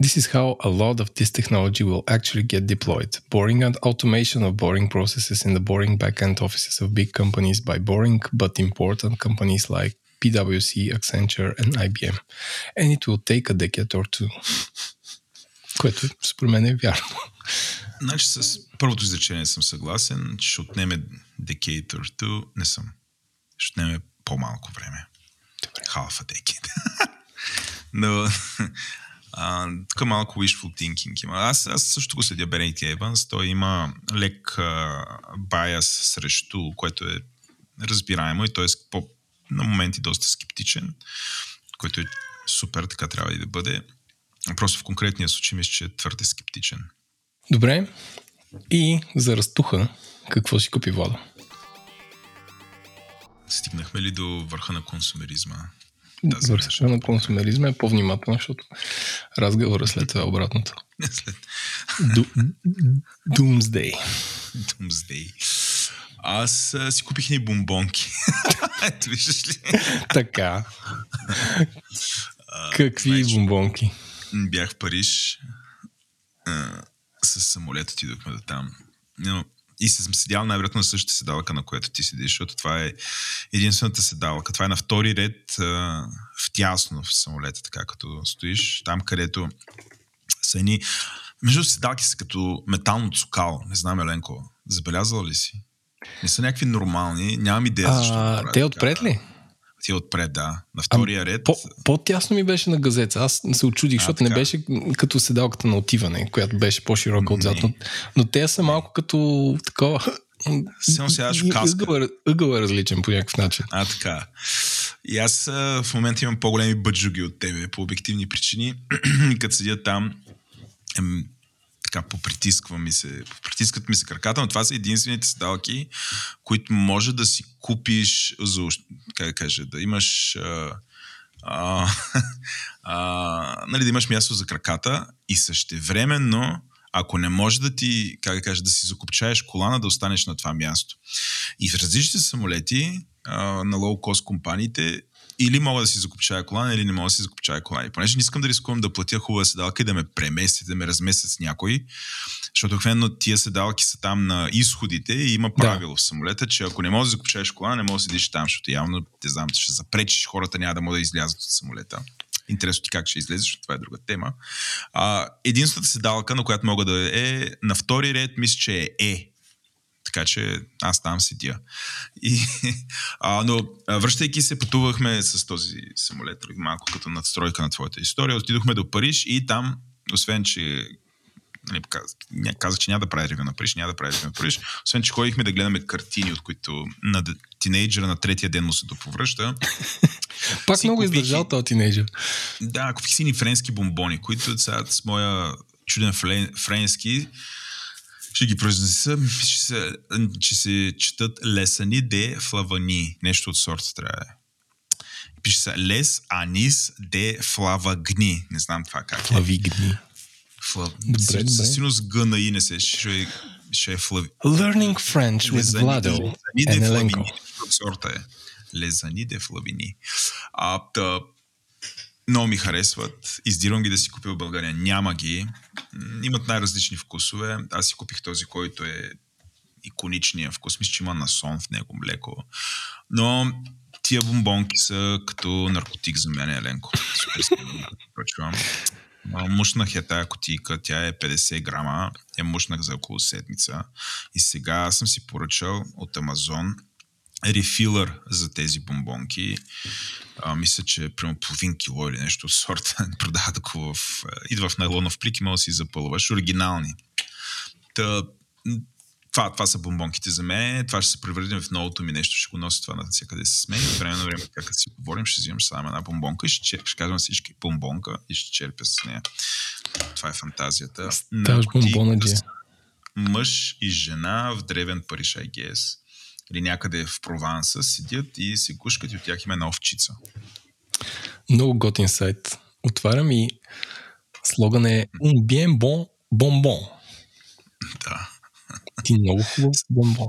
This is how a lot of this technology will actually get deployed. Boring and automation of boring processes in the boring backend offices of big companies by boring but important companies like PwC, Accenture and IBM. And it will take a decade or two. Което според мен е вярно. Значи с първото изречение съм съгласен, че ще отнеме decade or two. Не съм. Ще отнеме по-малко време. Добре. Half a decade. Но тук малко wishful thinking има. Аз, аз също го следя Бенедикт Еванс. Той има лек байас срещу, което е разбираемо и той е по, на моменти доста скептичен, който е супер, така трябва и да бъде. Просто в конкретния случай мисля, че е твърде скептичен. Добре. И за разтуха, какво си купи Владо? Стигнахме ли до върха на консумеризма? Да, върха на консумеризма е по-внимателно, защото разговора след това е обратното. Doomsday. Doomsday. Аз а, си купих ни бомбонки. Ето, виждаш ли? така. Какви значи, бомбонки? Бях в Париж. А, с самолет отидохме до там. Но и съм седял най-вероятно на същата седалка, на която ти седиш, защото това е единствената седалка. Това е на втори ред в тясно в самолета, така като стоиш, там където са едни... Между седалки са като метално цукал. Не знам, Еленко, забелязал ли си? Не са някакви нормални, нямам идея защо. А, те отпред ли? Ти отпред, да. На втория а, ред. По, по-тясно ми беше на газеца. Аз се очудих, защото така. не беше като седалката на отиване, която беше по-широка отзад. Но, но те са малко като такова. Само седаш в каска. Ъгъл, ъгъл е различен по някакъв начин. А, така. И аз в момента имам по-големи бъджуги от тебе по обективни причини. Като седя там, така попритисква ми се, попритискат ми се краката, но това са единствените седалки, които може да си купиш за, как да кажа, да имаш а, а, а, нали, да имаш място за краката и същевременно ако не може да ти, как да кажа, да си закупчаеш колана, да останеш на това място. И в различните самолети а, на лоу-кост компаниите или мога да си закупчая колана, или не мога да си закупчая колана. И понеже не искам да рискувам да платя хубава седалка и да ме преместят, да ме разместят с някой, защото обикновено тия седалки са там на изходите и има правило да. в самолета, че ако не можеш да закупчаеш колана, не можеш да седиш там, защото явно те знам, че ще запречиш, хората няма да могат да излязат от самолета. Интересно ти как ще излезеш, защото това е друга тема. А, единствената седалка, на която мога да е на втори ред, мисля, че е Е така че аз там седя. И, а, но връщайки се, пътувахме с този самолет, малко като надстройка на твоята история. Отидохме до Париж и там, освен, че нали, казах, че няма да прави ревю на Париж, няма да прави ревю на Париж, освен, че ходихме да гледаме картини, от които на тинейджера на третия ден му се доповръща. Пак много купих... издържал този тинейджер. Да, купих си ни френски бомбони, които сега с моя чуден френски ще ги произнеса, че се, че се четат лесани де флавани. Нещо от сорта трябва е. Пише се лес анис де флавагни. Не знам това как е. Флавигни. Флав... Добре, добре. Със сигурност Г на И не се ще, ще е флави. Learning French with Vlado and Elenko. Сорта е. Лезани де флавини. А, та, много ми харесват. Издирвам ги да си купя в България. Няма ги. Имат най-различни вкусове. Аз си купих този, който е иконичния вкус. Мисля, че има насон в него млеко. Но тия бомбонки са като наркотик за мен, Еленко. Супер Мушнах я тая котийка, тя е 50 грама, я мушнах за около седмица и сега съм си поръчал от Амазон рефилър за тези бомбонки. А, мисля, че е примерно половин кило или нещо от сорта. Продават го в... Идва в найлонов плик и може да си запълваш. Оригинални. Та, това, това са бомбонките за мен, това ще се превърне в новото ми нещо, ще го носи това на всякъде с мен. От време на време, как си говорим, ще взимам само една бомбонка и ще, ще казвам всички бомбонка и ще черпя с нея. Това е фантазията. Ставаш бомбонаджия. Мъж и жена в древен Париж, I guess. Или някъде в Прованса седят и се гушкат и от тях има една овчица. Много готин сайт. Отварям и слоган е Un bien bon bonbon. Да. Ти много хубав бомбон.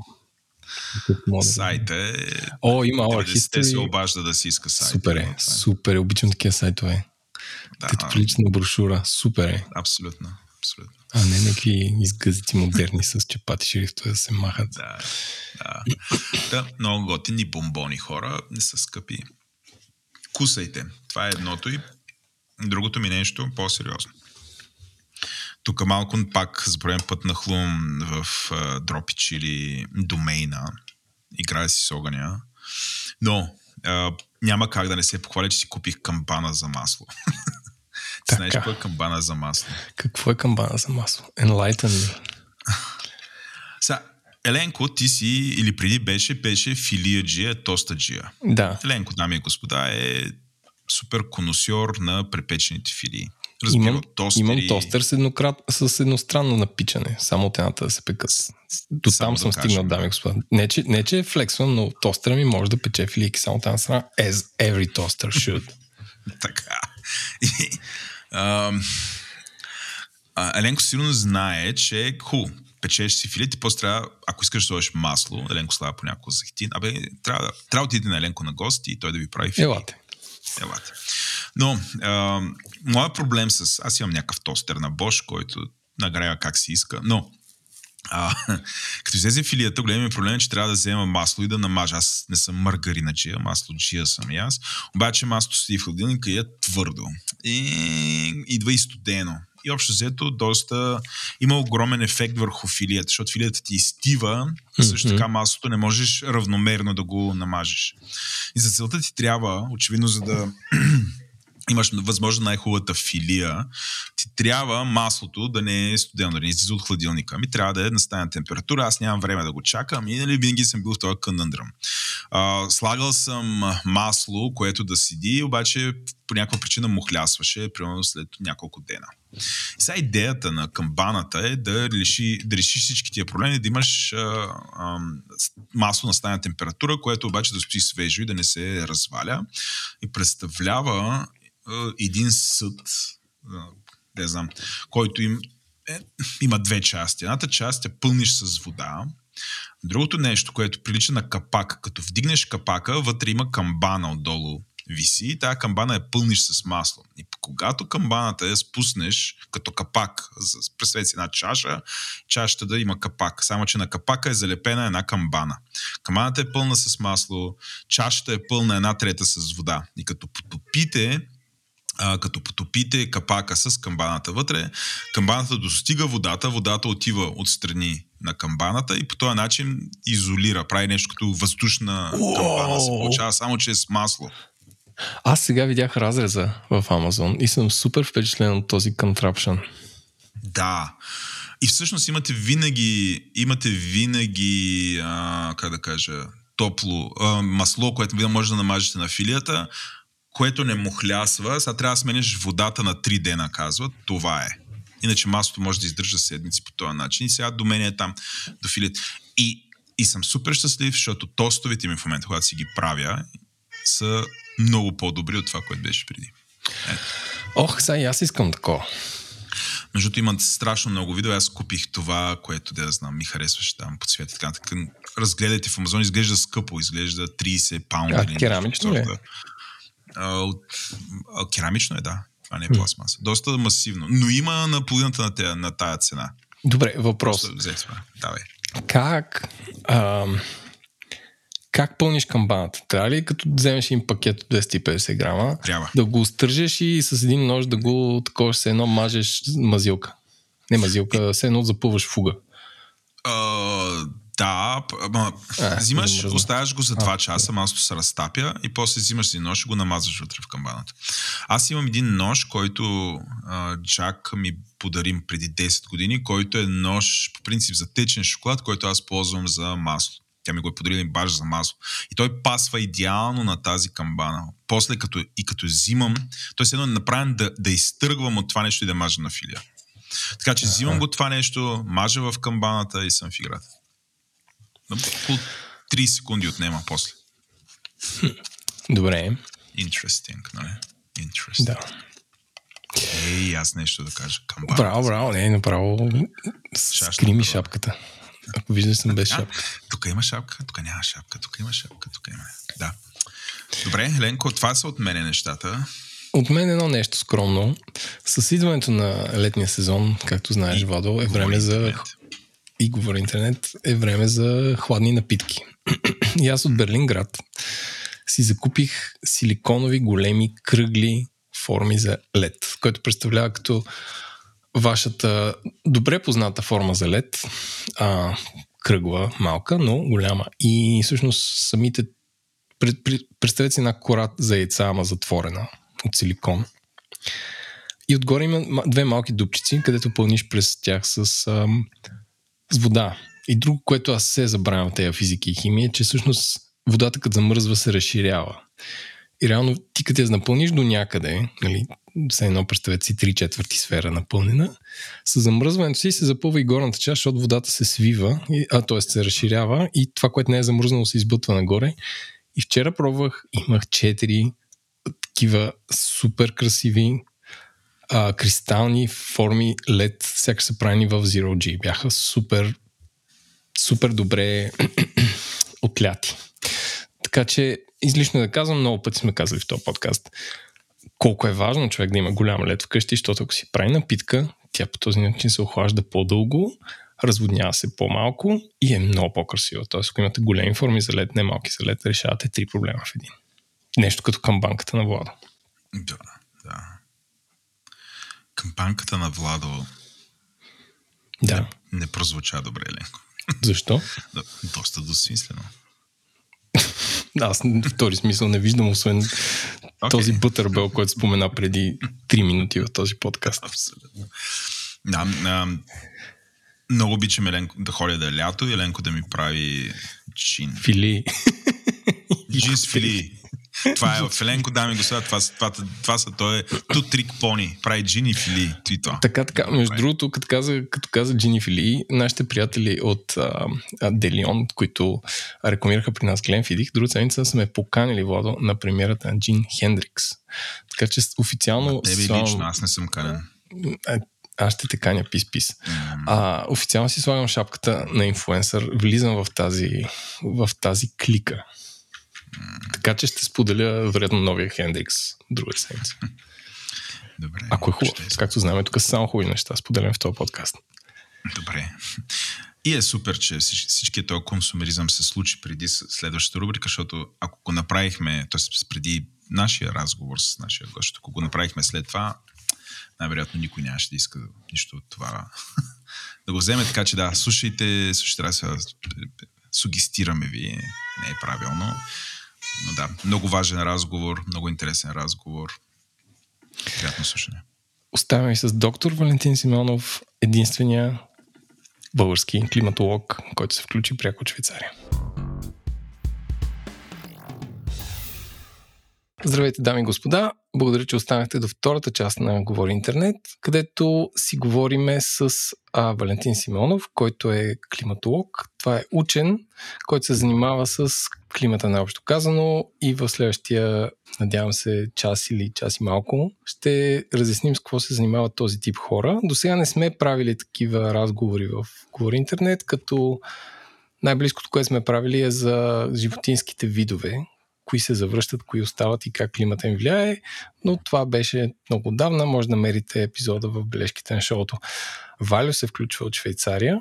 Сайта е... О, има Our 90-те се History. обажда да си иска сайта. Супер е, супер е. Обичам такива сайтове. Да, Като прилича на брошура. Супер е. абсолютно. Абсолютно. А не някакви изгъзити модерни с чепати шрифтове да се махат. Да, да. да, много готини бомбони хора, не са скъпи. Кусайте. Това е едното и другото ми нещо по-сериозно. Тук малко пак за пореден път нахлувам в uh, Дропич или домейна. Играя си с огъня. Но uh, няма как да не се похваля, че си купих камбана за масло. Знаеш кой е камбана за масло? Какво е камбана за масло? Enlighten me. Сега, Еленко, ти си, или преди беше, беше филияджия, тостаджия. Да. Еленко, дами и господа, е супер коносьор на препечените филии. Разбира, Имам, тостери, имам тостер с, еднократ, с едностранно напичане. Само от едната да се пекат. До Само там да съм кажем. стигнал, дами и господа. Не, че, не, че флексвам, но тостера ми може да пече филийки само от една страна. As every toaster should. Така. И, а, Еленко сигурно знае, че е ху, печеш си филите, после трябва, ако искаш да сложиш масло, Еленко слага по някакво захтин, абе, трябва, трябва да отидете на Еленко на гости и той да ви прави фили. Елате. Елате. Но, а, моят проблем с... Аз имам някакъв тостер на Bosch, който нагрява как си иска, но а, като излезе филията, големият проблем е, че трябва да взема масло и да намажа. Аз не съм маргаринаджия, масло джия съм и аз. Обаче маслото седи в хладилника и е твърдо. И идва и студено. И общо взето доста има огромен ефект върху филията, защото филията ти изтива, а също така маслото не можеш равномерно да го намажеш. И за целта ти трябва, очевидно, за да имаш възможно най-хубавата филия, ти трябва маслото да не е студено, да не излиза от хладилника. Ами трябва да е на стайна температура, аз нямам време да го чакам и нали, винаги съм бил в този кънъндръм. А, слагал съм масло, което да седи, обаче по някаква причина мухлясваше, примерно след няколко дена. И сега идеята на камбаната е да, реши, да решиш всички тия проблеми, да имаш а, а, масло на стайна температура, което обаче да стои свежо и да не се разваля. И представлява един съд, а, не знам, който им, е, има две части. Едната част я пълниш с вода, Другото нещо, което прилича на капак, като вдигнеш капака, вътре има камбана отдолу виси и тази камбана я пълниш с масло. И когато камбаната я спуснеш като капак, представете си една чаша, чашата да има капак, само че на капака е залепена една камбана. Камбаната е пълна с масло, чашата е пълна една трета с вода. И като потопите а, като потопите капака с камбаната вътре, камбаната достига водата, водата отива отстрани на камбаната и по този начин изолира, прави нещо като въздушна камбана се получава само чрез масло. Аз сега видях разреза в Амазон и съм супер впечатлен от този contraption. Да. И всъщност имате винаги, имате винаги, а, как да кажа, топло а, масло, което вие може да намажете на филията, което не мухлясва. Сега трябва да смениш водата на 3 дена, казват. Това е. Иначе маслото може да издържа седмици по този начин. И сега до мен е там, до филията. И, и съм супер щастлив, защото тостовите ми в момента, когато си ги правя, са много по-добри от това, което беше преди. Ох, сега и аз искам такова. Между другото имат страшно много видео. Аз купих това, което да знам, ми харесваше там по цвет. и Така, така. Разгледайте в Амазон, изглежда скъпо, изглежда 30 паунда. А, керамично ли е? А, от- а, керамично е, да. Това не е пластмаса. Доста масивно. Но има на половината на, тая, на тая цена. Добре, въпрос. Давай. Как, ам, как пълниш камбаната? Трябва ли като вземеш един пакет от 250 грама, Трябва. да го стържеш и с един нож да го такова се едно мажеш мазилка? Не мазилка, все едно запъваш фуга. А, Да, ама, А, взимаш, замръзна. оставяш го за 2 А, часа, маслото се разтапя и после взимаш си нож и го намазваш вътре в камбаната. Аз имам един нож, който а, Джак ми подарим преди 10 години, който е нож по принцип за течен шоколад, който аз ползвам за масло. Тя ми го е подарила баш за масло. И той пасва идеално на тази камбана. После като, и като взимам, той се едно е направен да, да изтъргвам от това нещо и да мажа на филия. Така че взимам го това нещо, мажа в камбаната и съм в играта. Около 30 секунди отнема после. Добре. Interesting, нали? Interesting. Да. Ей, аз нещо да кажа. Камбана. Браво, браво. Не, направо Шашна скри ми права. шапката. Ако виждаш съм без шапка. тук има шапка, тук няма шапка, тук има шапка, тук има. Да. Добре, Ленко, това са от мене нещата. От мен едно нещо скромно. С идването на летния сезон, както знаеш, Владо, е време за. И говори интернет, е време за хладни напитки. и аз от Берлин град си закупих силиконови големи кръгли форми за лед, което представлява като вашата добре позната форма за лед, а, кръгла, малка, но голяма. И всъщност самите пред- пред- представете си една кора за яйца, ама затворена от силикон. И отгоре има ма- две малки дупчици, където пълниш през тях с, ам, с вода. И друго, което аз се забравям от тези физики и химия, е, че всъщност водата като замръзва се разширява. И реално ти като я напълниш до някъде, нали, все едно представете си 3 четвърти сфера напълнена, с замръзването си се запълва и горната част, защото водата се свива, а т.е. се разширява и това, което не е замръзнало, се избутва нагоре. И вчера пробвах, имах 4 такива супер красиви а, кристални форми LED, сякаш са правени в Zero G. Бяха супер, супер добре отляти. Така че, излишно е да казвам, много пъти сме казали в този подкаст, колко е важно човек да има голям лед вкъщи, защото ако си прави напитка, тя по този начин се охлажда по-дълго, разводнява се по-малко и е много по-красива. Тоест, ако имате големи форми за лед, не малки за лед, решавате три проблема в един. Нещо като към банката на Владо. Да. Кампанката на Владо Да. не прозвуча добре, Ленко. Защо? Доста досмислено. Да, аз в този смисъл не виждам, освен Окей. този бътърбел, който спомена преди 3 минути в този подкаст. Абсолютно. Да, а, много обичам Еленко да ходя да е лято и Еленко да ми прави чин. Фили. Джин с фили. Това е в Еленко, дами и господа, това, това, това, това са, той е ту трик пони. Прави джин и фили. И това. Така, така. Между другото, като каза, като каза Джини Фили, нашите приятели от а, Делион, които рекламираха при нас Гленфидих, друга седмица са ме поканили, Владо, на премиерата на Джин Хендрикс. Така че официално... Тебе слагам- лично, аз не съм канен. А, аз ще те каня пис-пис. А, официално си слагам шапката на инфуенсър, влизам в тази, в тази клика. Така че ще споделя вероятно новия Хендрикс друга седмица. Добре. Ако е хубаво. ще Както знаем, тук са само хубави неща, споделям в този подкаст. Добре. И е супер, че всич- всичкият този консумеризъм се случи преди следващата рубрика, защото ако го направихме, т.е. преди нашия разговор с нашия гост, ако го направихме след това, най-вероятно никой нямаше да иска нищо от това да го вземе. Така че да, слушайте, слушайте, трябва да сугестираме ви, не е правилно. Но да, много важен разговор, много интересен разговор. Приятно слушане. Оставяме с доктор Валентин Симеонов, единствения български климатолог, който се включи пряко от Швейцария. Здравейте, дами и господа! Благодаря, че останахте до втората част на Говори Интернет, където си говориме с а, Валентин Симеонов, който е климатолог. Това е учен, който се занимава с климата наобщо казано и в следващия, надявам се, час или час и малко ще разясним с какво се занимават този тип хора. До сега не сме правили такива разговори в Говори Интернет, като най-близкото, което сме правили е за животинските видове, кои се завръщат, кои остават и как климата им влияе, но това беше много отдавна, може да намерите епизода в бележките на шоуто. Валю се включва от Швейцария,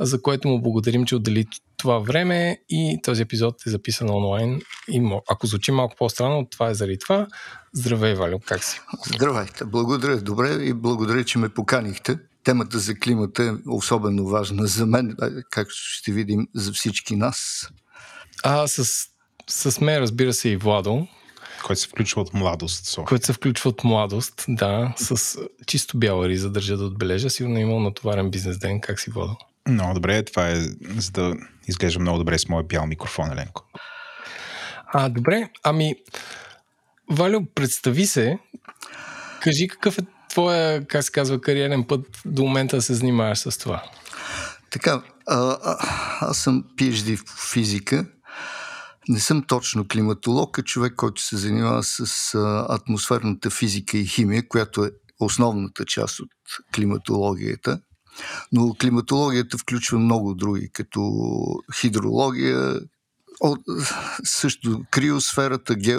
за което му благодарим, че отдели това време и този епизод е записан онлайн. И ако звучи малко по-странно, това е заради това. Здравей, Валю, как си? Здравейте, благодаря. Добре и благодаря, че ме поканихте. темата за климата е особено важна за мен, както ще видим за всички нас. А с, с мен, разбира се, и Владо. Който се включва от младост. София. Който се включва от младост, да. С чисто бяла риза държа да отбележа. Сигурно е имал натоварен бизнес ден. Как си, Владо? Много добре. Това е за да изглежда много добре с моя бял микрофон, Еленко. А, добре. Ами, Валю, представи се. Кажи какъв е твоя, как се казва, кариерен път до момента да се занимаваш с това? Така, а, а, аз съм PhD в физика. Не съм точно климатолог, а човек, който се занимава с атмосферната физика и химия, която е основната част от климатологията. Но климатологията включва много други, като хидрология, от, също криосферата, ге,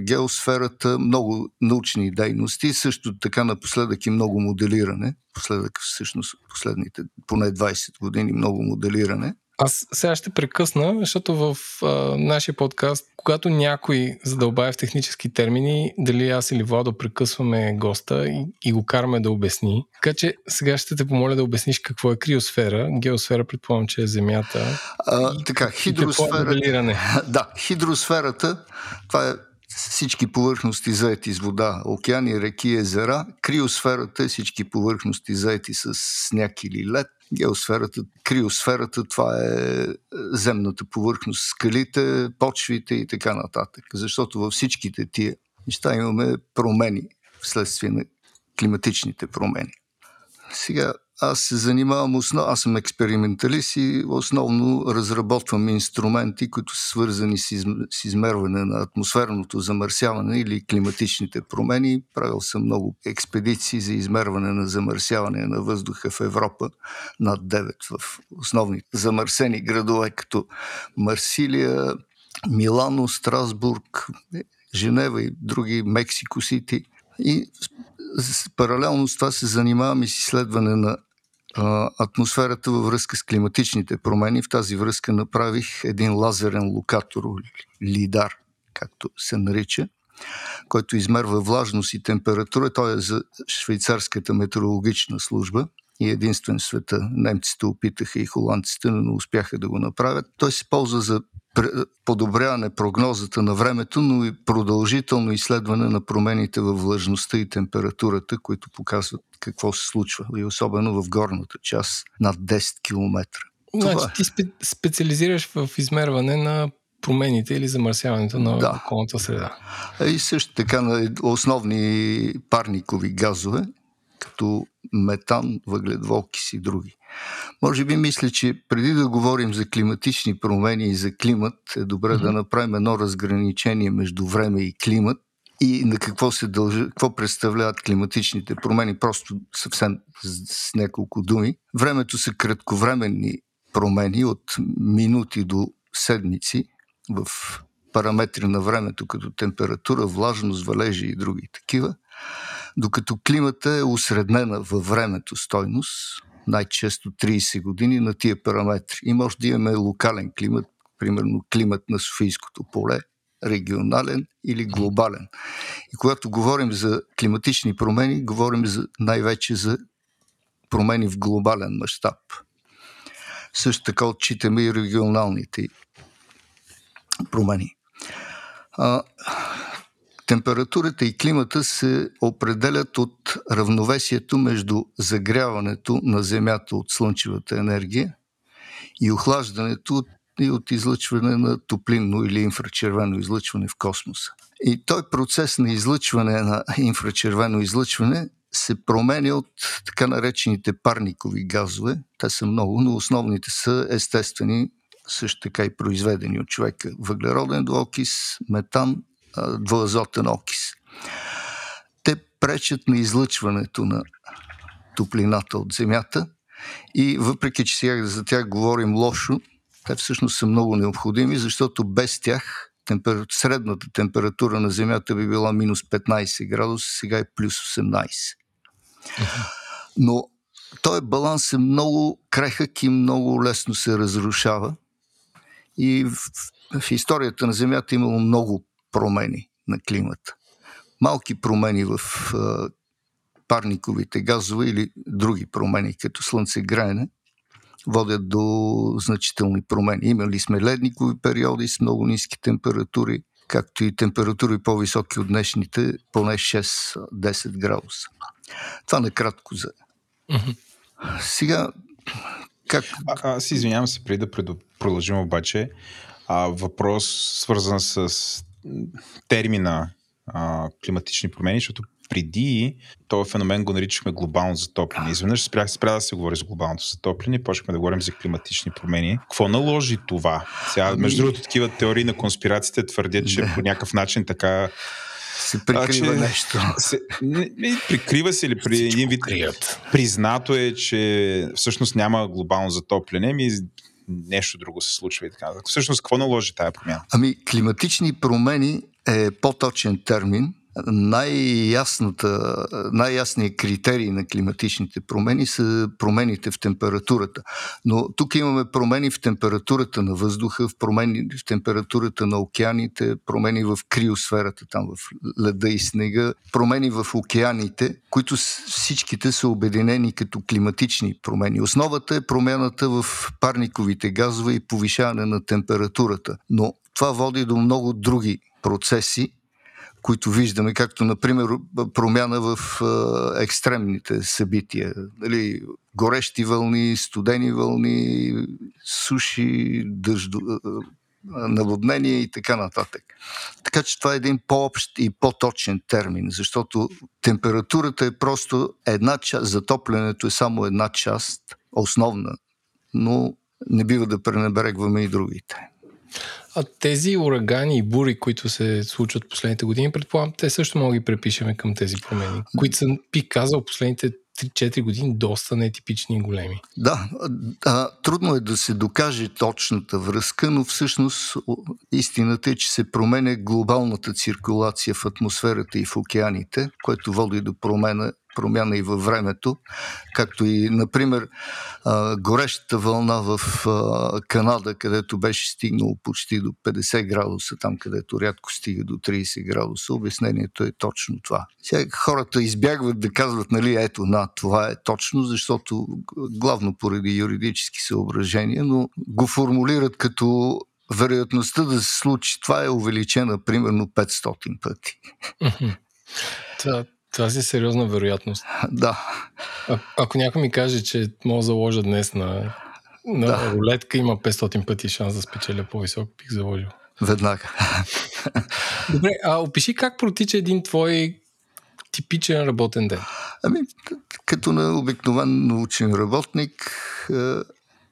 геосферата, много научни дейности, също така напоследък и много моделиране. Последък всъщност последните поне 20 години много моделиране. Аз сега ще прекъсна, защото в а, нашия подкаст, когато някой задълбая в технически термини, дали аз или Владо прекъсваме госта и, и го караме да обясни. Така че сега ще те помоля да обясниш какво е криосфера. Геосфера предполагам, че е Земята. А, и, така, хидросфера. Е да, хидросферата, това е всички повърхности заети с вода, океани, реки, езера. Криосферата е всички повърхности заети с сняг или лед. Геосферата, криосферата, това е земната повърхност, скалите, почвите и така нататък. Защото във всичките тия неща имаме промени вследствие на климатичните промени. Сега, аз се занимавам основно, аз съм експерименталист и основно разработвам инструменти, които са свързани с, с измерване на атмосферното замърсяване или климатичните промени. Правил съм много експедиции за измерване на замърсяване на въздуха в Европа, над 9 в основни замърсени градове, като Марсилия, Милано, Страсбург, Женева и други, Мексико Сити. И паралелно с това се занимавам и с изследване на а, атмосферата във връзка с климатичните промени. В тази връзка направих един лазерен локатор, лидар, както се нарича, който измерва влажност и температура. Той е за швейцарската метеорологична служба и единствен света. Немците опитаха и холандците, но не успяха да го направят. Той се ползва за подобряване прогнозата на времето, но и продължително изследване на промените във влажността и температурата, които показват какво се случва, и особено в горната част над 10 км. Значи Това... ти спе- специализираш в измерване на промените или замърсяването на да. околната среда. И също така на основни парникови газове, като метан, въгледвокис и други. Може би мисля, че преди да говорим за климатични промени и за климат, е добре mm-hmm. да направим едно разграничение между време и климат и на какво се дължи, какво представляват климатичните промени, просто съвсем с, с няколко думи. Времето са кратковременни промени от минути до седмици в параметри на времето, като температура, влажност, валежи и други такива докато климата е усреднена във времето стойност, най-често 30 години на тия параметри. И може да имаме локален климат, примерно климат на Софийското поле, регионален или глобален. И когато говорим за климатични промени, говорим за, най-вече за промени в глобален мащаб. Също така отчитаме и регионалните промени. А, Температурата и климата се определят от равновесието между загряването на Земята от слънчевата енергия и охлаждането и от излъчване на топлинно или инфрачервено излъчване в космоса. И той процес на излъчване на инфрачервено излъчване се променя от така наречените парникови газове. Те са много, но основните са естествени, също така и произведени от човека. Въглероден двуокис, метан двуазотен окис. Те пречат на излъчването на топлината от Земята и въпреки, че сега за тях говорим лошо, те всъщност са много необходими, защото без тях темпер... средната температура на Земята би била минус 15 градуса, сега е плюс 18. Но този баланс е много крехък и много лесно се разрушава. И в, в историята на Земята е имало много промени на климата. Малки промени в парниковите газове или други промени, като слънцеграене, водят до значителни промени. Имали сме ледникови периоди с много ниски температури, както и температури по-високи от днешните, поне 6-10 градуса. Това накратко за. Сега, как... А, аз извинявам се, преди да продължим обаче, а, въпрос свързан с термина а, климатични промени, защото преди този феномен го наричахме глобално затопляне. Изведнъж спря, спря да се говори за глобалното затопляне и почнахме да говорим за климатични промени. Какво наложи това? Сега, ами- между другото, такива теории на конспирациите твърдят, че да. по някакъв начин така се прикрива а, че, нещо. Се, не, не, прикрива се или при един вид признато е, че всъщност няма глобално затопляне, ми нещо друго се случва и така. Всъщност, какво наложи тая промяна? Ами, климатични промени е по-точен термин, най-ясната, най-ясният критерий на климатичните промени са промените в температурата. Но тук имаме промени в температурата на въздуха, в промени в температурата на океаните, промени в криосферата, там в леда и снега, промени в океаните, които всичките са обединени като климатични промени. Основата е промяната в парниковите газове и повишаване на температурата. Но това води до много други процеси, които виждаме, както например промяна в екстремните събития. Дали, горещи вълни, студени вълни, суши, дъждо, наводнения и така нататък. Така че това е един по-общ и по-точен термин, защото температурата е просто една част, затоплянето е само една част, основна, но не бива да пренебрегваме и другите. А тези урагани и бури, които се случват последните години, предполагам, те също могат да ги препишеме към тези промени, които са, пик казал, последните 3-4 години доста нетипични и големи. Да, а, трудно е да се докаже точната връзка, но всъщност истината е, че се променя глобалната циркулация в атмосферата и в океаните, което води до промена промяна и във времето, както и, например, горещата вълна в Канада, където беше стигнало почти до 50 градуса, там където рядко стига до 30 градуса. Обяснението е точно това. Сега хората избягват да казват, нали, ето, на, това е точно, защото главно поради юридически съображения, но го формулират като вероятността да се случи това е увеличена примерно 500 пъти. Това, това си е сериозна вероятност. Да. А, ако някой ми каже, че мога да заложа днес на, на да. рулетка, има 500 пъти шанс да спечеля по-висок, бих заложил. Веднага. Добре, а опиши как протича един твой типичен работен ден? Ами, като на обикновен научен работник, е,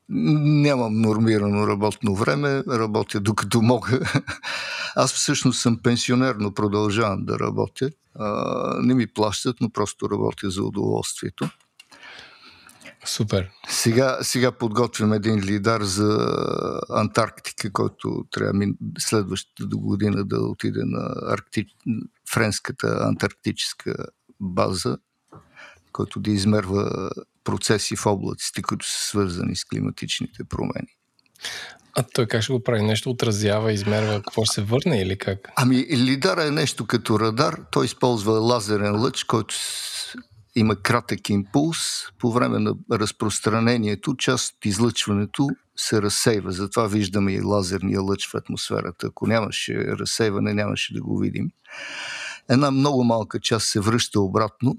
нямам нормирано работно време, работя докато мога. Аз всъщност съм пенсионер, но продължавам да работя. не ми плащат, но просто работя за удоволствието. Супер. Сега, сега подготвям един лидар за Антарктика, който трябва следващата до година да отиде на Аркти... френската антарктическа база, който да измерва процеси в облаците, които са свързани с климатичните промени. А той как ще го прави? Нещо отразява, измерва какво ще се върне или как? Ами, лидара е нещо като радар. Той използва лазерен лъч, който има кратък импулс. По време на разпространението, част от излъчването се разсейва. Затова виждаме и лазерния лъч в атмосферата. Ако нямаше разсейване, нямаше да го видим. Една много малка част се връща обратно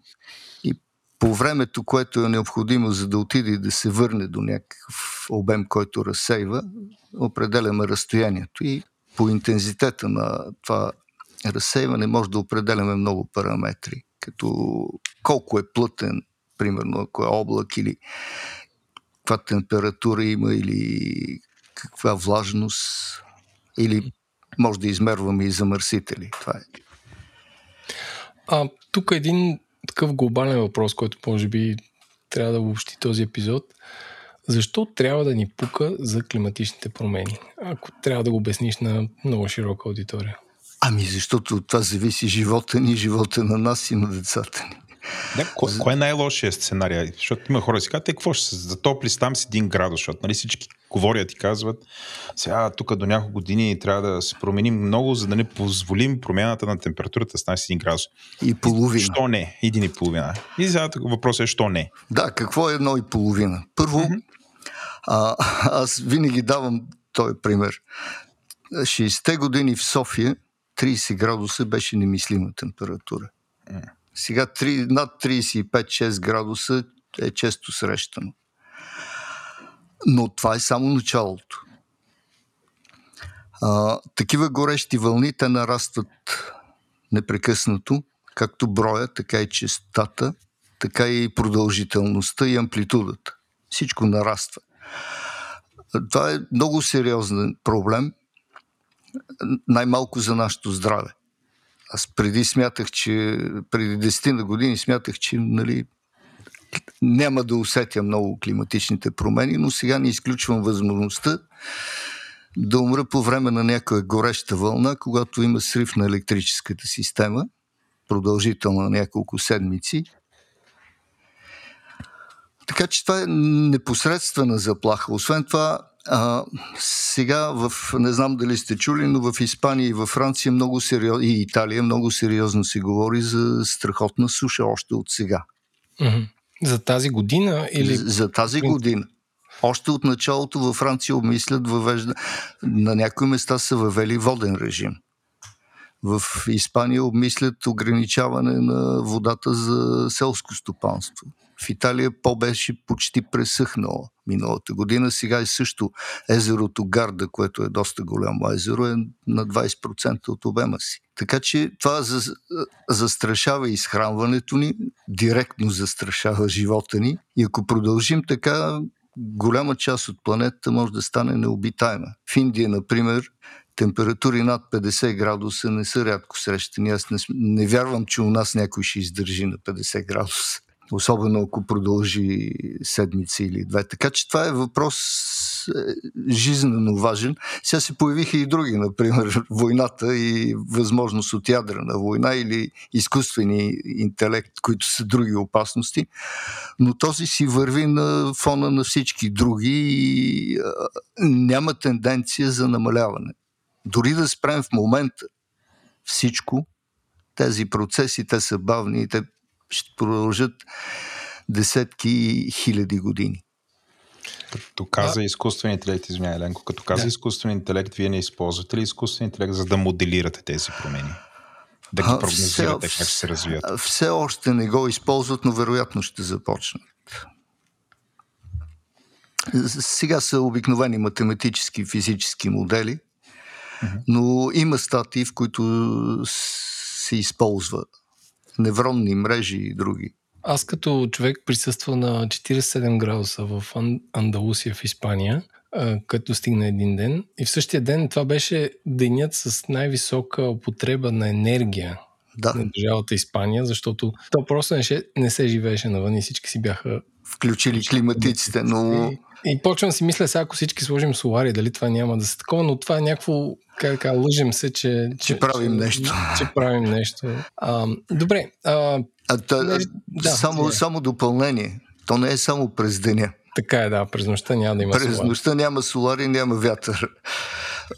по времето, което е необходимо за да отиде и да се върне до някакъв обем, който разсейва, определяме разстоянието и по интензитета на това разсейване може да определяме много параметри, като колко е плътен, примерно ако е облак или каква температура има или каква влажност или може да измерваме и замърсители. Това е. А, тук един такъв глобален въпрос, който може би трябва да обобщи този епизод. Защо трябва да ни пука за климатичните промени? Ако трябва да го обясниш на много широка аудитория. Ами защото от това зависи живота ни, живота на нас и на децата ни. Да, кой, кой е най-лошият сценарий? Защото има хора, си казват, какво ще се затопли там с един градус, защото нали всички говорят и казват, сега тук до няколко години трябва да се променим много, за да не позволим промяната на температурата с 1 градус. И половина. Що не? Един и половина. И сега въпросът е, що не? Да, какво е едно и половина? Първо, mm-hmm. а, аз винаги давам този пример. 60-те години в София 30 градуса беше немислима температура. Сега 3, над 35-6 градуса е често срещано. Но това е само началото. А, такива горещи вълни те нарастват непрекъснато, както броя, така и честата, така и продължителността и амплитудата. Всичко нараства. Това е много сериозен проблем, най-малко за нашето здраве. Аз преди смятах, че преди 10 на години смятах, че нали, няма да усетя много климатичните промени, но сега не изключвам възможността да умра по време на някоя гореща вълна, когато има срив на електрическата система, продължителна на няколко седмици. Така че това е непосредствена заплаха. Освен това, а, сега в, не знам дали сте чули, но в Испания и във Франция много сериозно, и Италия много сериозно се говори за страхотна суша още от сега. Mm-hmm. За тази година или... За, за тази година. Още от началото във Франция обмислят въвежда... На някои места са въвели воден режим. В Испания обмислят ограничаване на водата за селско стопанство. В Италия по беше почти пресъхнала миналата година. Сега е също езерото Гарда, което е доста голямо езеро, е на 20% от обема си. Така че това застрашава изхранването ни, директно застрашава живота ни и ако продължим така, голяма част от планетата може да стане необитаема. В Индия, например, температури над 50 градуса не са рядко срещани. Аз не, не вярвам, че у нас някой ще издържи на 50 градуса особено ако продължи седмица или две. Така че това е въпрос е, жизненно важен. Сега се появиха и други, например, войната и възможност от ядрена война или изкуствени интелект, които са други опасности, но този си върви на фона на всички други и няма тенденция за намаляване. Дори да спрем в момента всичко, тези процеси, те са бавни и те ще продължат десетки хиляди години. Като каза а... изкуствен интелект, извиняй, Еленко, като каза да. изкуствен интелект, вие не използвате ли изкуствен интелект, за да моделирате тези промени? Да ги прогнозирате все, как ще се развият? Все още не го използват, но вероятно ще започнат. Сега са обикновени математически и физически модели, но има статии, в които се използва невронни мрежи и други. Аз като човек присъства на 47 градуса в Андалусия в Испания, като стигна един ден. И в същия ден това беше денят с най-висока употреба на енергия да. на държавата Испания, защото то просто не, ще, не се живееше навън и всички си бяха включили климатиците, но... И, и почвам да си мисля сега, ако всички сложим солари, дали това няма да се такова, но това е някакво, как така, лъжим се, че... Че, че правим че, нещо. Че, че правим нещо. А, добре. А, а, та, не, да, само, е. само допълнение. То не е само през деня. Така е, да. През нощта няма да има През солари. нощта няма солари, няма вятър.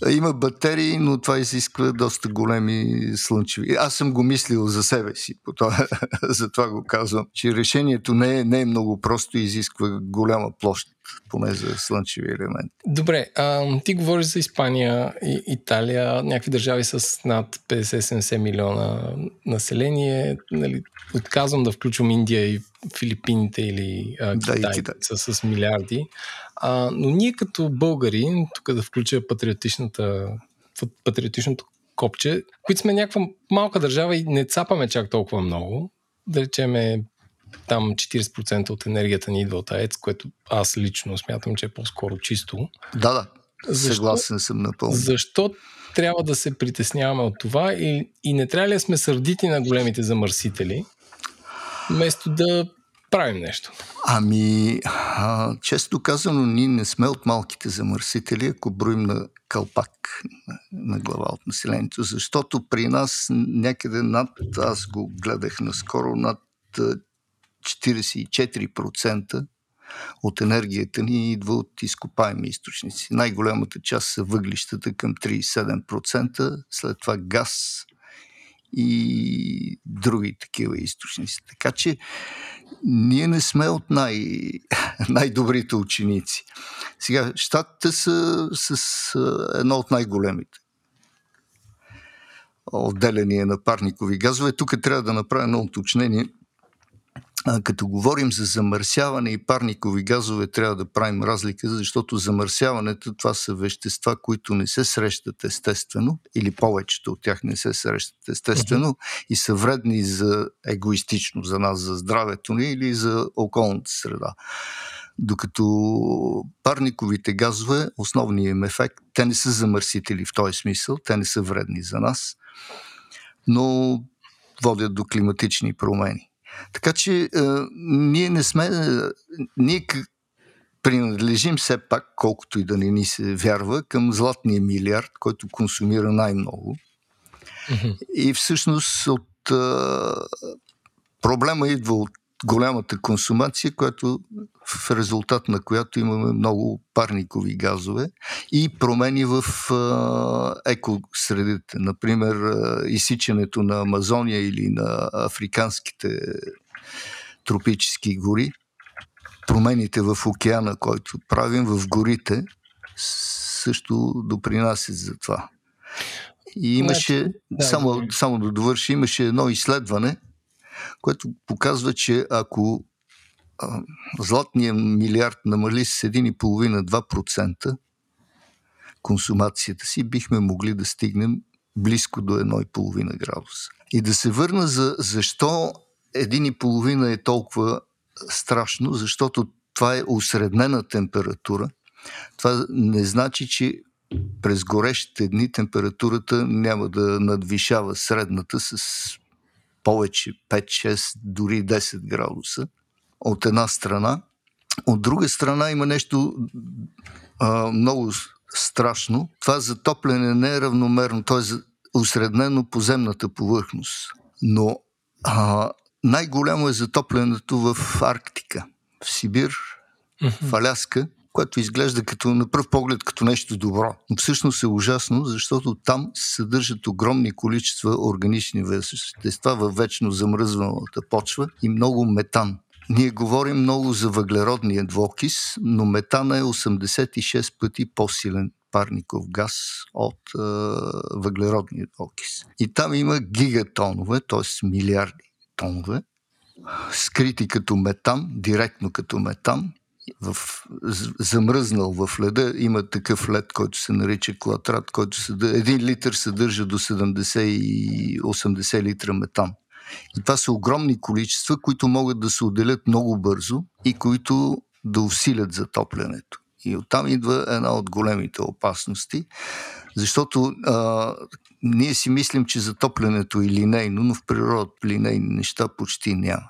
Има батерии, но това изисква доста големи слънчеви. Аз съм го мислил за себе си, по това, за това го казвам, че решението не е, не е много просто и изисква голяма площ, поне за слънчеви елементи. Добре, а, ти говориш за Испания и Италия, някакви държави с над 50-70 милиона население. Нали, отказвам да включвам Индия и Филипините или а, Китай, да, Китай. С, с милиарди. А, но ние като българи, тук да включа патриотичната, патриотичното копче, които сме някаква малка държава и не цапаме чак толкова много, да речеме там 40% от енергията ни идва от АЕЦ, което аз лично смятам, че е по-скоро чисто. Да, да. Защо, Съгласен съм напълно. Защо трябва да се притесняваме от това и, и не трябва ли да сме сърдити на големите замърсители, вместо да правим нещо? Ами, а, често казано, ние не сме от малките замърсители, ако броим на кълпак на, глава от населението, защото при нас някъде над, аз го гледах наскоро, над 44% от енергията ни идва от изкопаеми източници. Най-голямата част са въглищата към 37%, след това газ и други такива източници. Така че ние не сме от най- най-добрите ученици. Сега, щатите са с едно от най-големите отделение на парникови газове. Тук трябва да направя едно уточнение. Като говорим за замърсяване и парникови газове, трябва да правим разлика, защото замърсяването това са вещества, които не се срещат естествено, или повечето от тях не се срещат естествено и са вредни за егоистично за нас, за здравето ни или за околната среда. Докато парниковите газове, основният им ефект, те не са замърсители в този смисъл, те не са вредни за нас, но водят до климатични промени. Така че е, ние не сме. Е, ние принадлежим все пак, колкото и да не ни се вярва, към златния милиард, който консумира най-много. Mm-hmm. И всъщност от е, проблема идва от голямата консумация, която, в резултат на която имаме много парникови газове и промени в екосредите. Например, изсичането на Амазония или на африканските тропически гори. Промените в океана, който правим в горите, също допринасят за това. И имаше, значи, да, само, само да довърши, имаше едно изследване – което показва, че ако а, златния милиард намали с 1,5-2% консумацията си, бихме могли да стигнем близко до 1,5 градуса. И да се върна за защо 1,5 е толкова страшно, защото това е усреднена температура. Това не значи, че през горещите дни температурата няма да надвишава средната с повече 5-6, дори 10 градуса от една страна. От друга страна има нещо а, много страшно. Това затопляне не е равномерно, то е усреднено по земната повърхност. Но а, най-голямо е затоплянето в Арктика, в Сибир, в Аляска – което изглежда като на пръв поглед като нещо добро. Но всъщност е ужасно, защото там се съдържат огромни количества органични вещества във вечно замръзваната почва и много метан. Ние говорим много за въглеродния двокис, но метана е 86 пъти по-силен парников газ от е, въглеродния двокис. И там има гигатонове, т.е. милиарди тонове, скрити като метан, директно като метан, в, замръзнал в леда. Има такъв лед, който се нарича клатрат, който съдържа, един литър съдържа до 70 и 80 литра метан. И това са огромни количества, които могат да се отделят много бързо и които да усилят затоплянето. И оттам идва една от големите опасности, защото а, ние си мислим, че затоплянето е линейно, но в природа линейни неща почти няма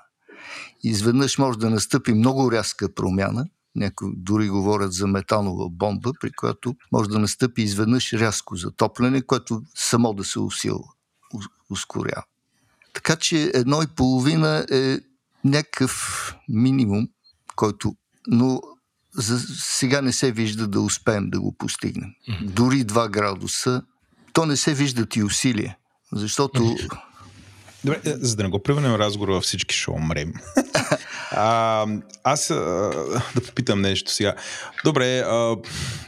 изведнъж може да настъпи много рязка промяна, някои дори говорят за метанова бомба, при която може да настъпи изведнъж рязко затопляне, което само да се усилва, ускорява. Така че едно и половина е някакъв минимум, който, но за сега не се вижда да успеем да го постигнем. Дори 2 градуса, то не се виждат и усилия, защото Добре, е, за да не го превърнем разговора всички ще умрем. а, аз а, да попитам нещо сега. Добре, а,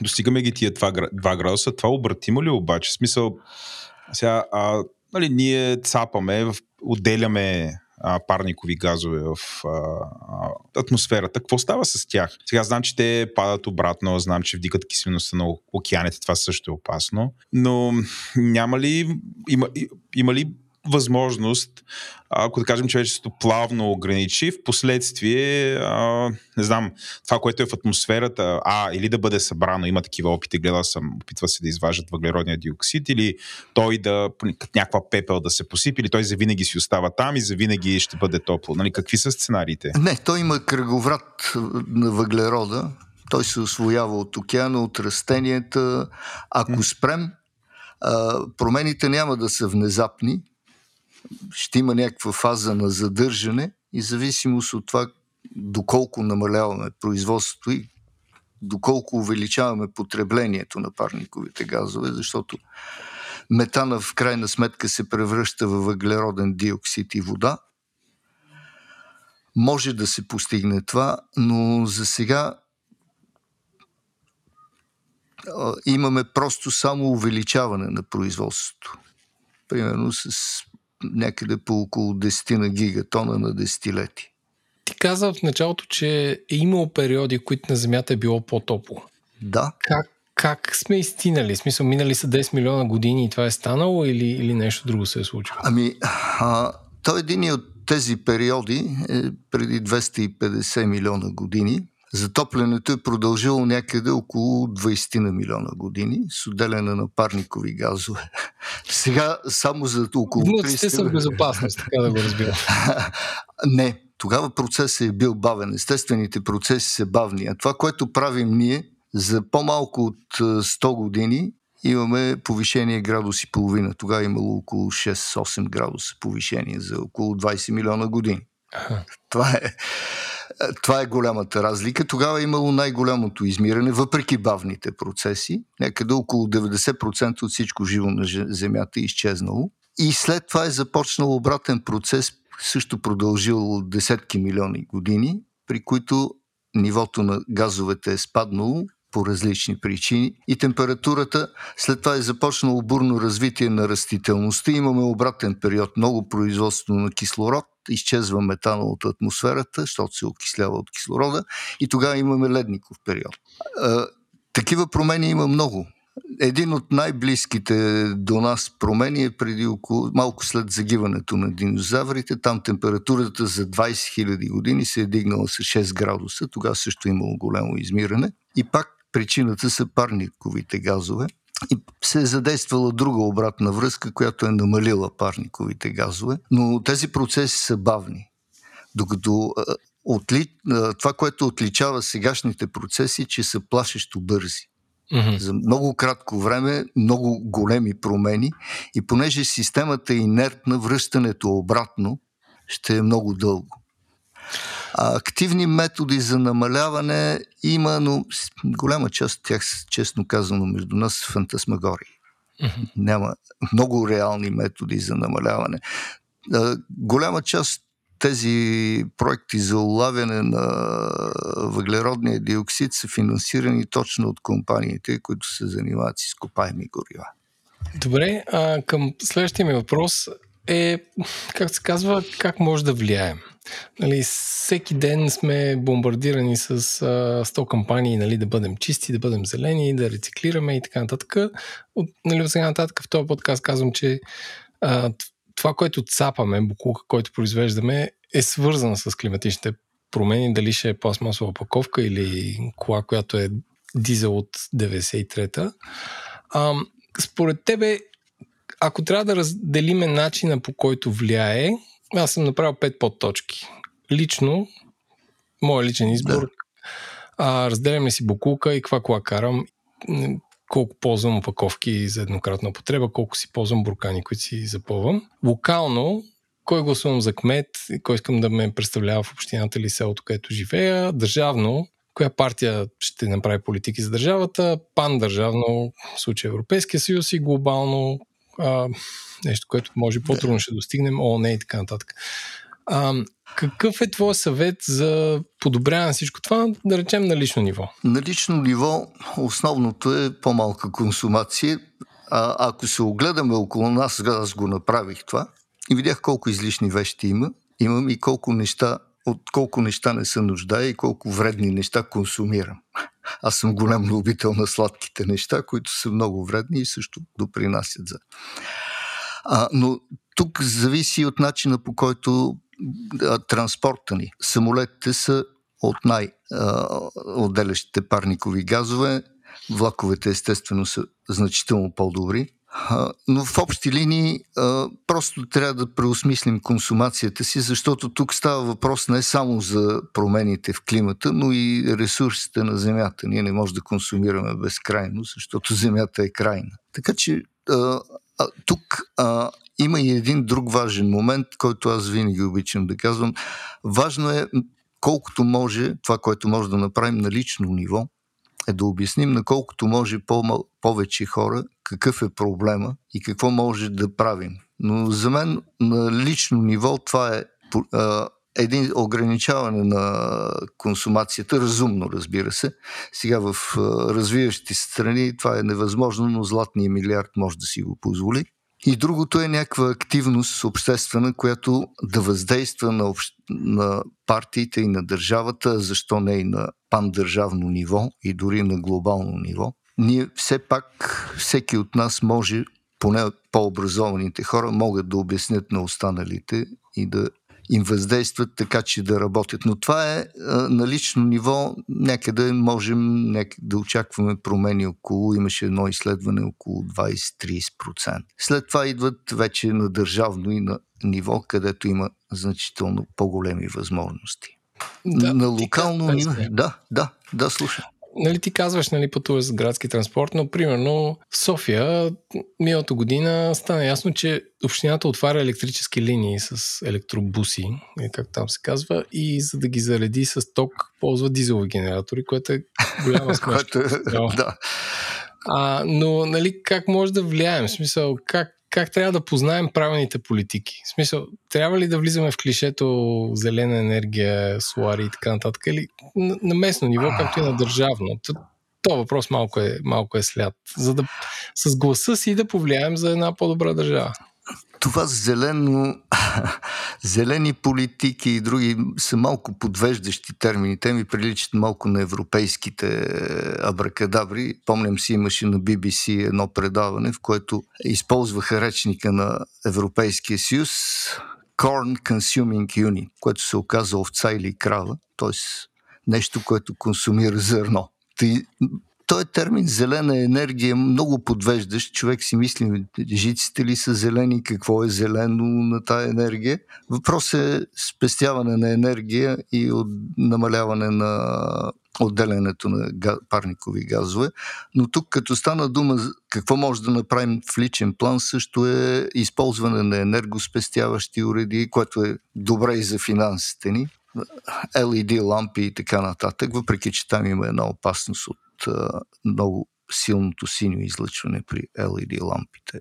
достигаме ги тия 2 градуса. Това обратимо ли обаче? В смисъл, сега, а, нали, ние цапаме, отделяме а, парникови газове в а, а, атмосферата. Какво става с тях? Сега знам, че те падат обратно, знам, че вдигат киселността на океаните, това също е опасно, но няма ли, има, има ли възможност, ако да кажем, човечеството плавно ограничи, в последствие, а, не знам, това, което е в атмосферата, а, или да бъде събрано, има такива опити, гледал съм, опитва се да изважат въглеродния диоксид, или той да, като някаква пепел да се посипи, или той завинаги си остава там и завинаги ще бъде топло. Нали, какви са сценариите? Не, той има кръговрат на въглерода, той се освоява от океана, от растенията. Ако спрем, промените няма да са внезапни, ще има някаква фаза на задържане и зависимост от това доколко намаляваме производството и доколко увеличаваме потреблението на парниковите газове, защото метана в крайна сметка се превръща във въглероден диоксид и вода. Може да се постигне това, но за сега имаме просто само увеличаване на производството. Примерно с някъде по около 10 на гигатона на десетилети. Ти каза в началото, че е имало периоди, които на Земята е било по-топло. Да. Как, как сме изтинали? В смисъл, минали са 10 милиона години и това е станало или, или нещо друго се е случило? Ами, а, той е един от тези периоди е преди 250 милиона години Затоплянето е продължило някъде около 20 на милиона години с отделяне на парникови газове. Сега само за около 30... Внуците са в безопасност, така да го разбирам. Не, тогава процесът е бил бавен. Естествените процеси са бавни. А това, което правим ние, за по-малко от 100 години имаме повишение градус и половина. Тогава е имало около 6-8 градуса повишение за около 20 милиона години. Ага. Това е това е голямата разлика. Тогава е имало най-голямото измиране, въпреки бавните процеси. Някъде около 90% от всичко живо на Земята е изчезнало. И след това е започнал обратен процес, също продължил десетки милиони години, при които нивото на газовете е спаднало по различни причини и температурата след това е започнало бурно развитие на растителността. Имаме обратен период, много производство на кислород, изчезва метана от атмосферата, защото се окислява от кислорода и тогава имаме ледников период. Такива промени има много. Един от най-близките до нас промени е преди около, малко след загиването на динозаврите. Там температурата за 20 000 години се е дигнала с 6 градуса. Тогава също имало голямо измиране. И пак причината са парниковите газове. И се е задействала друга обратна връзка, която е намалила парниковите газове, но тези процеси са бавни. Докато отли... това, което отличава сегашните процеси, че са плашещо бързи. Mm-hmm. За много кратко време, много големи промени и понеже системата е инертна, връщането обратно ще е много дълго. Активни методи за намаляване има, но голяма част от тях, честно казано, между нас са фантасмагории. Mm-hmm. Няма много реални методи за намаляване. А, голяма част тези проекти за улавяне на въглеродния диоксид са финансирани точно от компаниите, които се занимават с изкопаеми горива. Добре, а към следващия ми въпрос е, как се казва, как може да влияем? Нали, всеки ден сме бомбардирани с а, 100 кампании нали, да бъдем чисти, да бъдем зелени, да рециклираме и така нататък. От, нали, от сега нататък в този подкаст казвам, че а, това, което цапаме, буклука, който произвеждаме, е свързано с климатичните промени, дали ще е пластмасова опаковка или кола, която е дизел от 93-та. А, според тебе, ако трябва да разделиме начина по който влияе, аз съм направил пет подточки. Лично, моят личен избор, да. а, разделяме си букулка и каква кола карам, колко ползвам опаковки за еднократна употреба, колко си ползвам буркани, които си запълвам. Локално, кой гласувам за кмет, кой искам да ме представлява в общината или селото, където живея. Държавно, коя партия ще направи политики за държавата, пан държавно, в случая Европейския съюз и глобално, а, нещо, което може по-трудно ще достигнем, о, не и така нататък. А, какъв е твой съвет за подобряване на всичко това, да речем на лично ниво? На лично ниво основното е по-малка консумация. А, ако се огледаме около нас, аз го направих това и видях колко излишни вещи има. Имам и колко неща, от колко неща не се нуждая и колко вредни неща консумирам. Аз съм голям любител на сладките неща, които са много вредни и също допринасят за. А, но тук зависи от начина по който а, транспорта ни. Самолетите са от най-отделящите парникови газове. Влаковете естествено са значително по-добри. Но в общи линии просто трябва да преосмислим консумацията си, защото тук става въпрос не само за промените в климата, но и ресурсите на Земята. Ние не можем да консумираме безкрайно, защото Земята е крайна. Така че тук има и един друг важен момент, който аз винаги обичам да казвам. Важно е колкото може, това, което може да направим на лично ниво, е да обясним на колкото може по- повече хора какъв е проблема и какво може да правим. Но за мен на лично ниво това е един ограничаване на консумацията, разумно разбира се. Сега в развиващи страни това е невъзможно, но златния милиард може да си го позволи. И другото е някаква активност обществена, която да въздейства на, общ... на партиите и на държавата, защо не и на пандържавно ниво и дори на глобално ниво. Ние все пак, всеки от нас може, поне по-образованите хора, могат да обяснят на останалите и да им въздействат така, че да работят. Но това е на лично ниво, някъде можем да очакваме промени около, имаше едно изследване около 20-30%. След това идват вече на държавно и на ниво, където има значително по-големи възможности. Да, на локално ниво. Да, да, да, слушай нали, ти казваш, нали, пътуваш с градски транспорт, но примерно в София миналата година стана ясно, че общината отваря електрически линии с електробуси, как там се казва, и за да ги зареди с ток, ползва дизелови генератори, което е голяма смешка. Е- да. А, но, нали, как може да влияем? В смисъл, как как трябва да познаем правилните политики. В смисъл, трябва ли да влизаме в клишето зелена енергия, солари и така нататък, или на, на местно ниво, както и на държавно? То въпрос малко е, малко е след. За да с гласа си да повлияем за една по-добра държава това зелено, зелени политики и други са малко подвеждащи термини. Те ми приличат малко на европейските абракадабри. Помням си, имаше на BBC едно предаване, в което използваха речника на Европейския съюз Corn Consuming Unit, което се оказа овца или крава, т.е. нещо, което консумира зърно. Той термин зелена енергия е много подвеждащ. Човек си мисли, жиците ли са зелени, какво е зелено на тая енергия. Въпрос е спестяване на енергия и от намаляване на отделянето на парникови газове. Но тук, като стана дума какво може да направим в личен план, също е използване на енергоспестяващи уреди, което е добре и за финансите ни. LED лампи и така нататък, въпреки че там има една опасност от много силното синьо излъчване при LED лампите.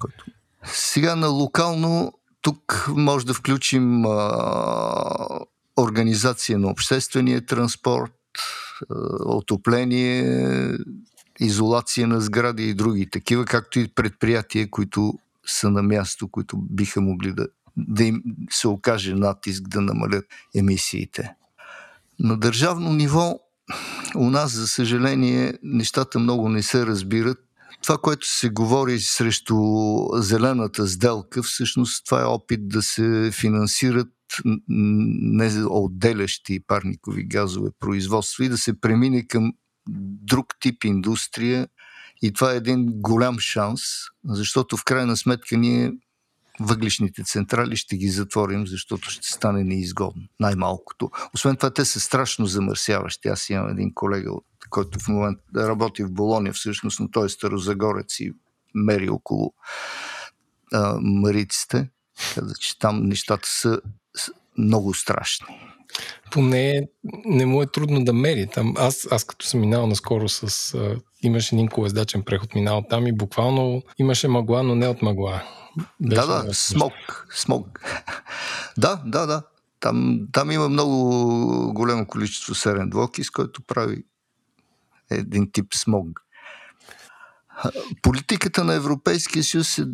Който... Сега на локално тук може да включим а, организация на обществения транспорт, а, отопление, изолация на сгради и други такива, както и предприятия, които са на място, които биха могли да, да им се окаже натиск да намалят емисиите. На държавно ниво у нас, за съжаление, нещата много не се разбират. Това, което се говори срещу зелената сделка, всъщност това е опит да се финансират не отделящи парникови газове производства и да се премине към друг тип индустрия. И това е един голям шанс, защото в крайна сметка ние въглишните централи ще ги затворим, защото ще стане неизгодно, най-малкото. Освен това, те са страшно замърсяващи. Аз имам един колега, който в момента работи в Болония всъщност, но той е старозагорец и мери около а, мариците. Каза, че там нещата са много страшни. Поне не му е трудно да мери. Там, аз, аз като съм минал наскоро с... А, имаше един колездачен преход, минал там и буквално имаше мъгла, но не от мъгла. Да, да, смог. смог. да, да, да. Там, там има много голямо количество серен двоки, с който прави един тип смог. Политиката на Европейския съюз е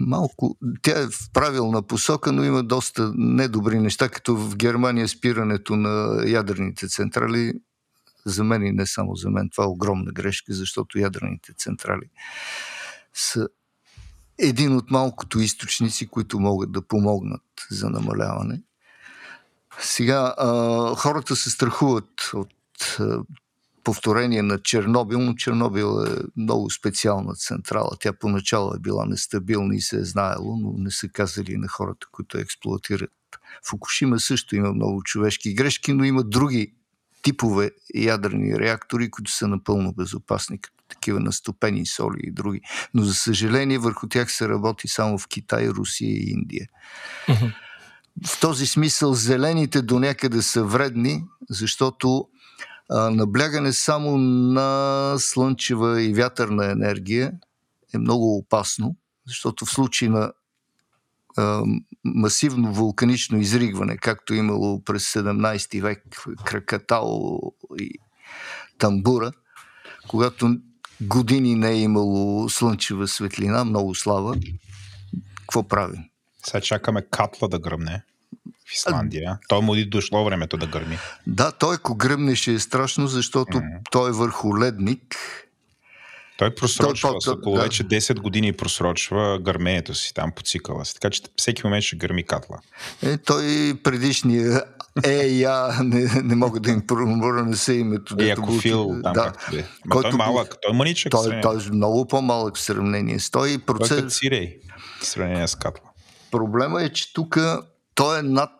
малко... Тя е в правилна посока, но има доста недобри неща, като в Германия спирането на ядрените централи. За мен и не само за мен, това е огромна грешка, защото ядрените централи са един от малкото източници, които могат да помогнат за намаляване. Сега а, хората се страхуват от а, повторение на Чернобил, но Чернобил е много специална централа. Тя поначало е била нестабилна и се е знаело, но не са казали на хората, които експлуатират. Фукушима също има много човешки грешки, но има други типове ядрени реактори, които са напълно безопасни, като такива наступени соли и други. Но за съжаление върху тях се работи само в Китай, Русия и Индия. в този смисъл зелените до някъде са вредни, защото а, наблягане само на слънчева и вятърна енергия е много опасно, защото в случай на а, масивно вулканично изригване, както е имало през 17 век Кракатао и Тамбура, когато години не е имало слънчева светлина, много слава, какво правим? Сега чакаме Катла да гръмне в Исландия. Той му и дошло времето да гърми. Да, той ако гръмне ще е страшно, защото mm-hmm. той е върху ледник. Той просрочва, той, той, около да. вече 10 години просрочва гърмението си там по цикъла си. Така че всеки момент ще гърми катла. Е, той предишния е, я не, не мога да им проморя, не се името. Е, ако фил, там да, е. Който той е малък, той е маничък. Той, той е много по-малък в сравнение. 100%... Той е Сирей в сравнение с Катла. Проблема е, че тук той е над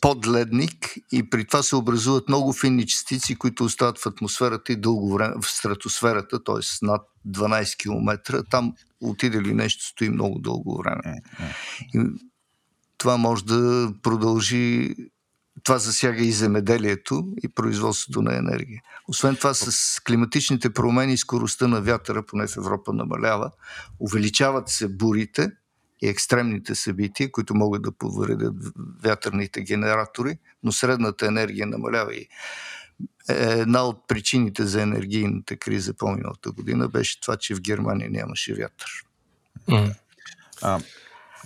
подледник и при това се образуват много финни частици, които остават в атмосферата и дълго време в стратосферата, т.е. над 12 км. Там отиде ли нещо, стои много дълго време. И това може да продължи това засяга и земеделието и производството на енергия. Освен това, с климатичните промени скоростта на вятъра, поне в Европа, намалява. Увеличават се бурите и екстремните събития, които могат да повредят вятърните генератори, но средната енергия намалява и една от причините за енергийната криза по-миналата година беше това, че в Германия нямаше вятър. Mm. А,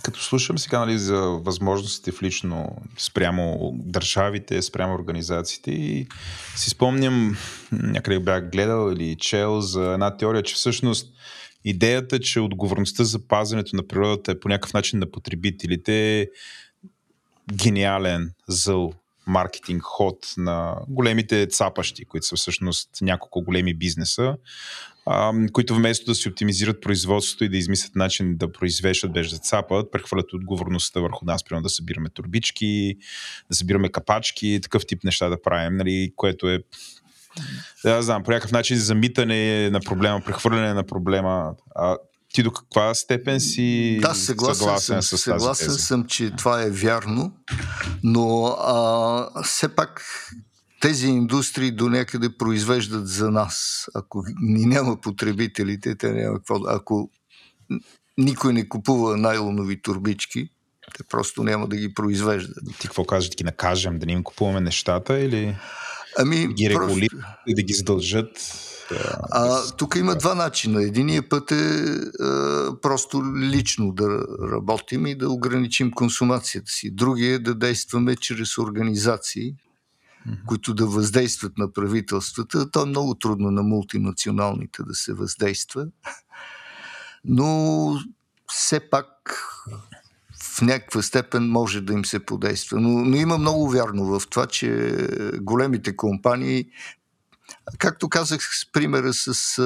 като слушам сега нали, за възможностите в лично спрямо държавите, спрямо организациите и си спомням, някъде бях гледал или чел за една теория, че всъщност идеята, че отговорността за пазването на природата е по някакъв начин на потребителите е гениален зъл маркетинг ход на големите цапащи, които са всъщност няколко големи бизнеса, които вместо да си оптимизират производството и да измислят начин да произвеждат без да цапат, прехвърлят отговорността върху нас, примерно да събираме турбички, да събираме капачки, такъв тип неща да правим, нали, което е да, знам, по някакъв начин замитане на проблема, прехвърляне на проблема. А, ти до каква степен си да, съгласен съгласен съм, с съгласен тази съм, че това е вярно, но а, все пак тези индустрии до някъде произвеждат за нас. Ако ни няма потребителите, те няма какво. Ако никой не купува найлонови турбички, те просто няма да ги произвеждат. Ти какво казваш, да ги накажем, да не им купуваме нещата или ами, да ги регулират и да ги задължат? А, тук има два начина. Единият път е а, просто лично да работим и да ограничим консумацията си. Другия е да действаме чрез организации, mm-hmm. които да въздействат на правителствата. То е много трудно на мултинационалните да се въздейства. Но все пак в някаква степен може да им се подейства. Но, но има много вярно в това, че големите компании, както казах с примера с а,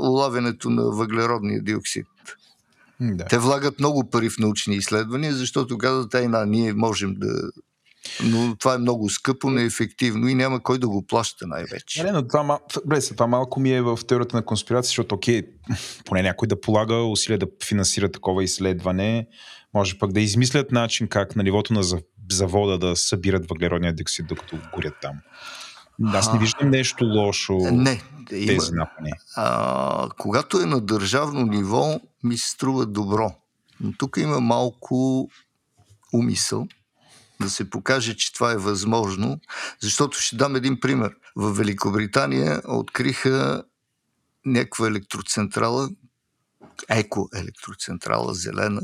улавянето на въглеродния диоксид, да. те влагат много пари в научни изследвания, защото казват, ай, ние можем да но това е много скъпо, неефективно и няма кой да го плаща най-вече. Не, но това, бре, това малко ми е в теорията на конспирация, защото окей, поне някой да полага усилия да финансира такова изследване, може пък да измислят начин как на нивото на завода да събират въглеродния диоксид, докато горят там. Аз не виждам нещо лошо не, тези има, напани. А, когато е на държавно ниво, ми се струва добро. Но тук има малко умисъл да се покаже, че това е възможно, защото ще дам един пример. В Великобритания откриха някаква електроцентрала, еко-електроцентрала, зелена,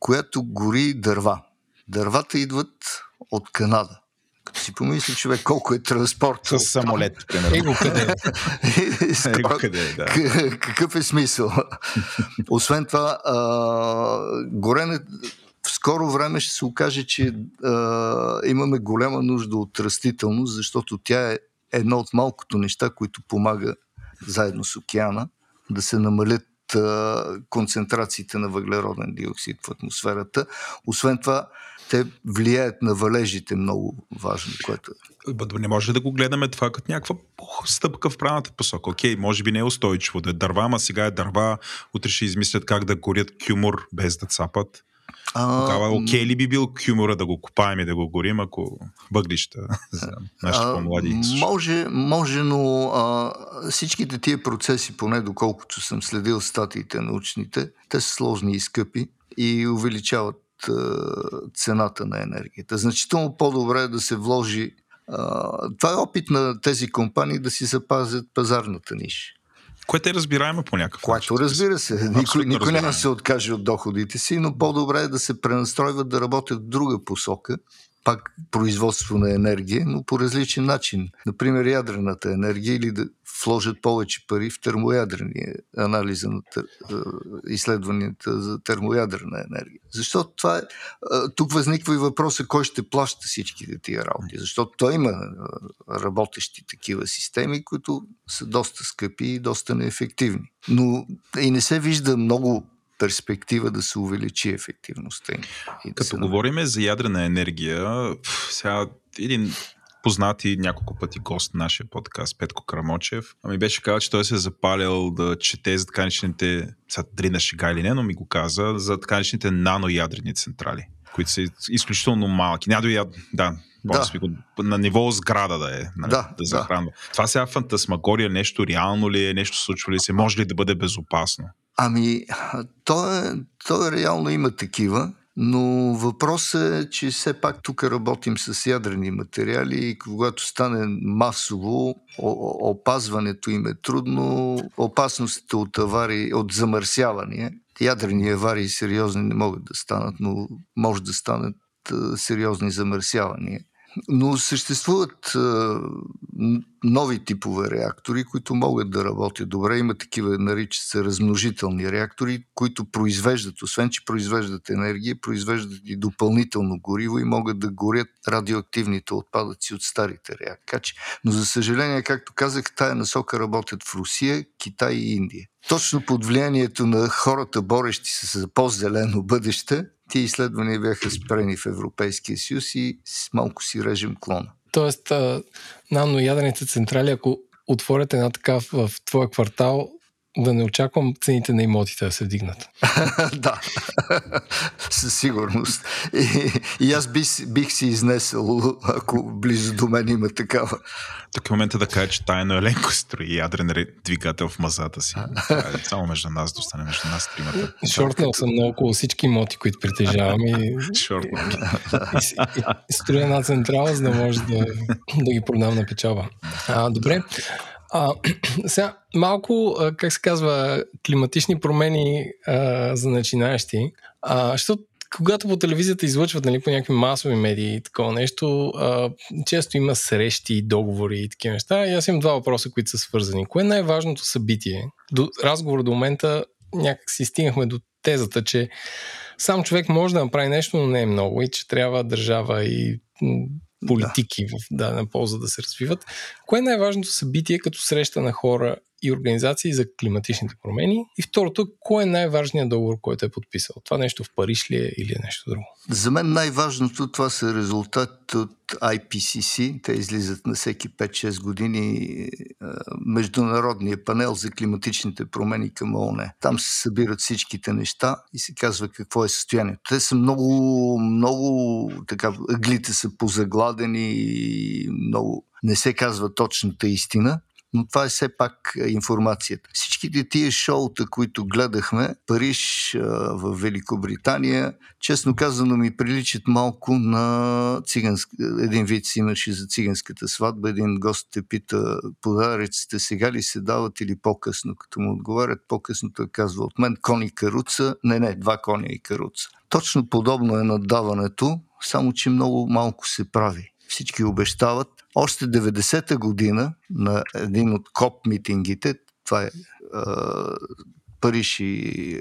която гори дърва. Дървата идват от Канада. Като си помисли човек колко е транспорт. С самолет. Его къде Его къде да. Какъв е смисъл? Освен това, а, горене, в скоро време ще се окаже, че а, имаме голяма нужда от растителност, защото тя е едно от малкото неща, които помага заедно с океана да се намалят концентрациите на въглероден диоксид в атмосферата. Освен това, те влияят на валежите много важно, което е. Не може да го гледаме това като някаква стъпка в правилната посока. Окей, може би не е устойчиво да е дърва, ама сега е дърва, утре ще измислят как да горят кюмор без да цапат. А, Тогава окей ли би бил кюмора да го копаем и да го горим, ако въглища за нашите по-млади? Може, може, но а, всичките тия процеси, поне доколкото съм следил статиите научните, те са сложни и скъпи и увеличават цената на енергията. Значително по-добре е да се вложи. Това е опит на тези компании да си запазят пазарната ниша. Което е разбираемо по някакъв начин. Което разбира се. Никой, никой няма да се откаже от доходите си, но по-добре е да се пренастройват да работят в друга посока, пак производство на енергия, но по различен начин. Например, ядрената енергия или да вложат повече пари в термоядрения анализа на тър... изследванията за термоядрена енергия. Защото това е... Тук възниква и въпроса кой ще плаща всичките тия работи. Защото той има работещи такива системи, които са доста скъпи и доста неефективни. Но и не се вижда много перспектива да се увеличи ефективността им. И да Като говориме за ядрена енергия, сега един познат и няколко пъти гост на нашия подкаст, Петко Крамочев, ми беше казал, че той се е запалял да чете за така наречените, сега дали на шега или не, но ми го каза, за така наречените наноядрени централи, които са изключително малки. Няма да, да, да. Го, на ниво сграда да е, нали, да, да захранва. Да. Това сега фантасмагория нещо реално ли е, нещо случва ли се, може ли да бъде безопасно? Ами, то, е, то е реално има такива, но въпросът е, че все пак тук работим с ядрени материали и когато стане масово, опазването им е трудно, опасностите от аварии, от замърсяване, ядрени аварии сериозни не могат да станат, но може да станат сериозни замърсявания. Но съществуват а, нови типове реактори, които могат да работят добре. Има такива, наричат се размножителни реактори, които произвеждат, освен че произвеждат енергия, произвеждат и допълнително гориво и могат да горят радиоактивните отпадъци от старите реактори. Но за съжаление, както казах, тая насока работят в Русия, Китай и Индия. Точно под влиянието на хората, борещи се за по-зелено бъдеще, Тия изследвания бяха спрени в Европейския съюз и малко си режем клона. Тоест, наноядрените централи, ако отворят една така в твоя квартал, да не очаквам цените на имотите да се вдигнат. да, със сигурност. И, и аз бих, бих си изнесъл, ако близо до мен има такава. Тук е момента да кажа, че тайно Еленко строи ядрен двигател в мазата си. е само между нас да остане между нас тримата. Шортнал съм на около всички имоти, които притежавам и, Шортнал. и, и, и строя една централа, за да може да, да ги продам на печалба. А, добре. А, сега, малко, как се казва, климатични промени а, за начинаещи, а, защото когато по телевизията излъчват нали, по някакви масови медии и такова нещо, а, често има срещи, договори и такива неща. И аз имам два въпроса, които са свързани. Кое е най-важното събитие? До, разговор до момента някак си стигнахме до тезата, че сам човек може да направи нещо, но не е много и че трябва държава и политики да. в дадена полза да се развиват. Кое е най-важното събитие като среща на хора и организации за климатичните промени? И второто, кой е най-важният договор, който е подписал? Това нещо в Париж ли е или е нещо друго? За мен най-важното това са резултат от IPCC. Те излизат на всеки 5-6 години Международния панел за климатичните промени към ООН. Там се събират всичките неща и се казва какво е състоянието. Те са много, много, така, ъглите са позагладени и много не се казва точната истина, но това е все пак информацията. Всичките тия шоута, които гледахме, Париж, в Великобритания, честно казано ми приличат малко на циганска. Един вид си имаше за циганската сватба. Един гост те пита, подаръците сега ли се дават или по-късно? Като му отговарят по-късно, той казва от мен кони каруца. Не, не, два коня и каруца. Точно подобно е надаването, само че много малко се прави. Всички обещават, още 90-та година на един от КОП митингите, това е Париж и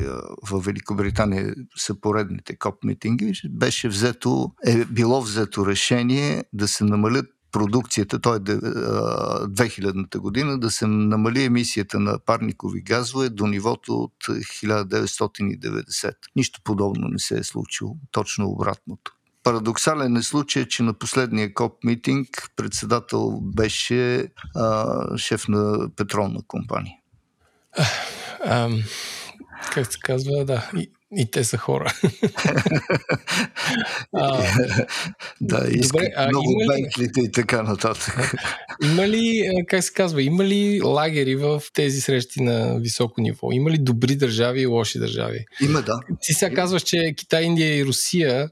в Великобритания са поредните КОП митинги, беше взето, е било взето решение да се намалят продукцията, той е 2000-та година, да се намали емисията на парникови газове до нивото от 1990. Нищо подобно не се е случило, точно обратното. Парадоксален е случай, че на последния КОП митинг председател беше а, шеф на петролна компания. А, как се казва, да. И, и те са хора. а, да, искат добре, много има ли, бентлите и така нататък. Има ли, как се казва, има ли лагери в тези срещи на високо ниво? Има ли добри държави и лоши държави? Има, да. Ти сега казваш, че Китай, Индия и Русия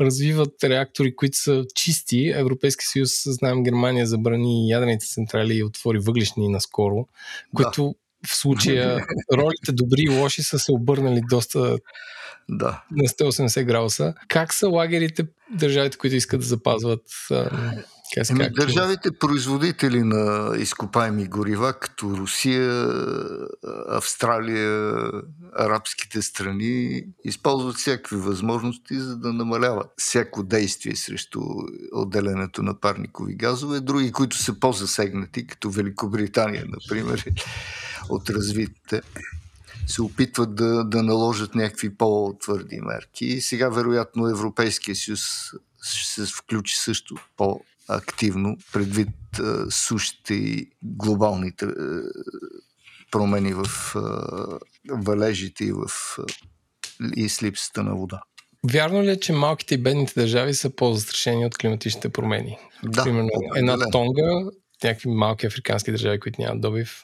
развиват реактори, които са чисти. Европейски съюз, знаем, Германия забрани ядрените централи и отвори въглишни наскоро, които в случая ролите добри и лоши са се обърнали доста да. на 180 градуса. Как са лагерите, държавите, които искат да запазват ами, държавите производители на изкопаеми горива, като Русия, Австралия, арабските страни, използват всякакви възможности, за да намаляват всяко действие срещу отделянето на парникови газове. Други, които са по-засегнати, като Великобритания, например, от развитите, се опитват да, да наложат някакви по-твърди мерки. И сега, вероятно, Европейския съюз ще се включи също по активно предвид а, сушите и глобалните а, промени в а, валежите и, в, а, и с липсата на вода. Вярно ли е, че малките и бедните държави са по-застрашени от климатичните промени? Да. Примерно една Тонга, някакви малки африкански държави, които нямат добив.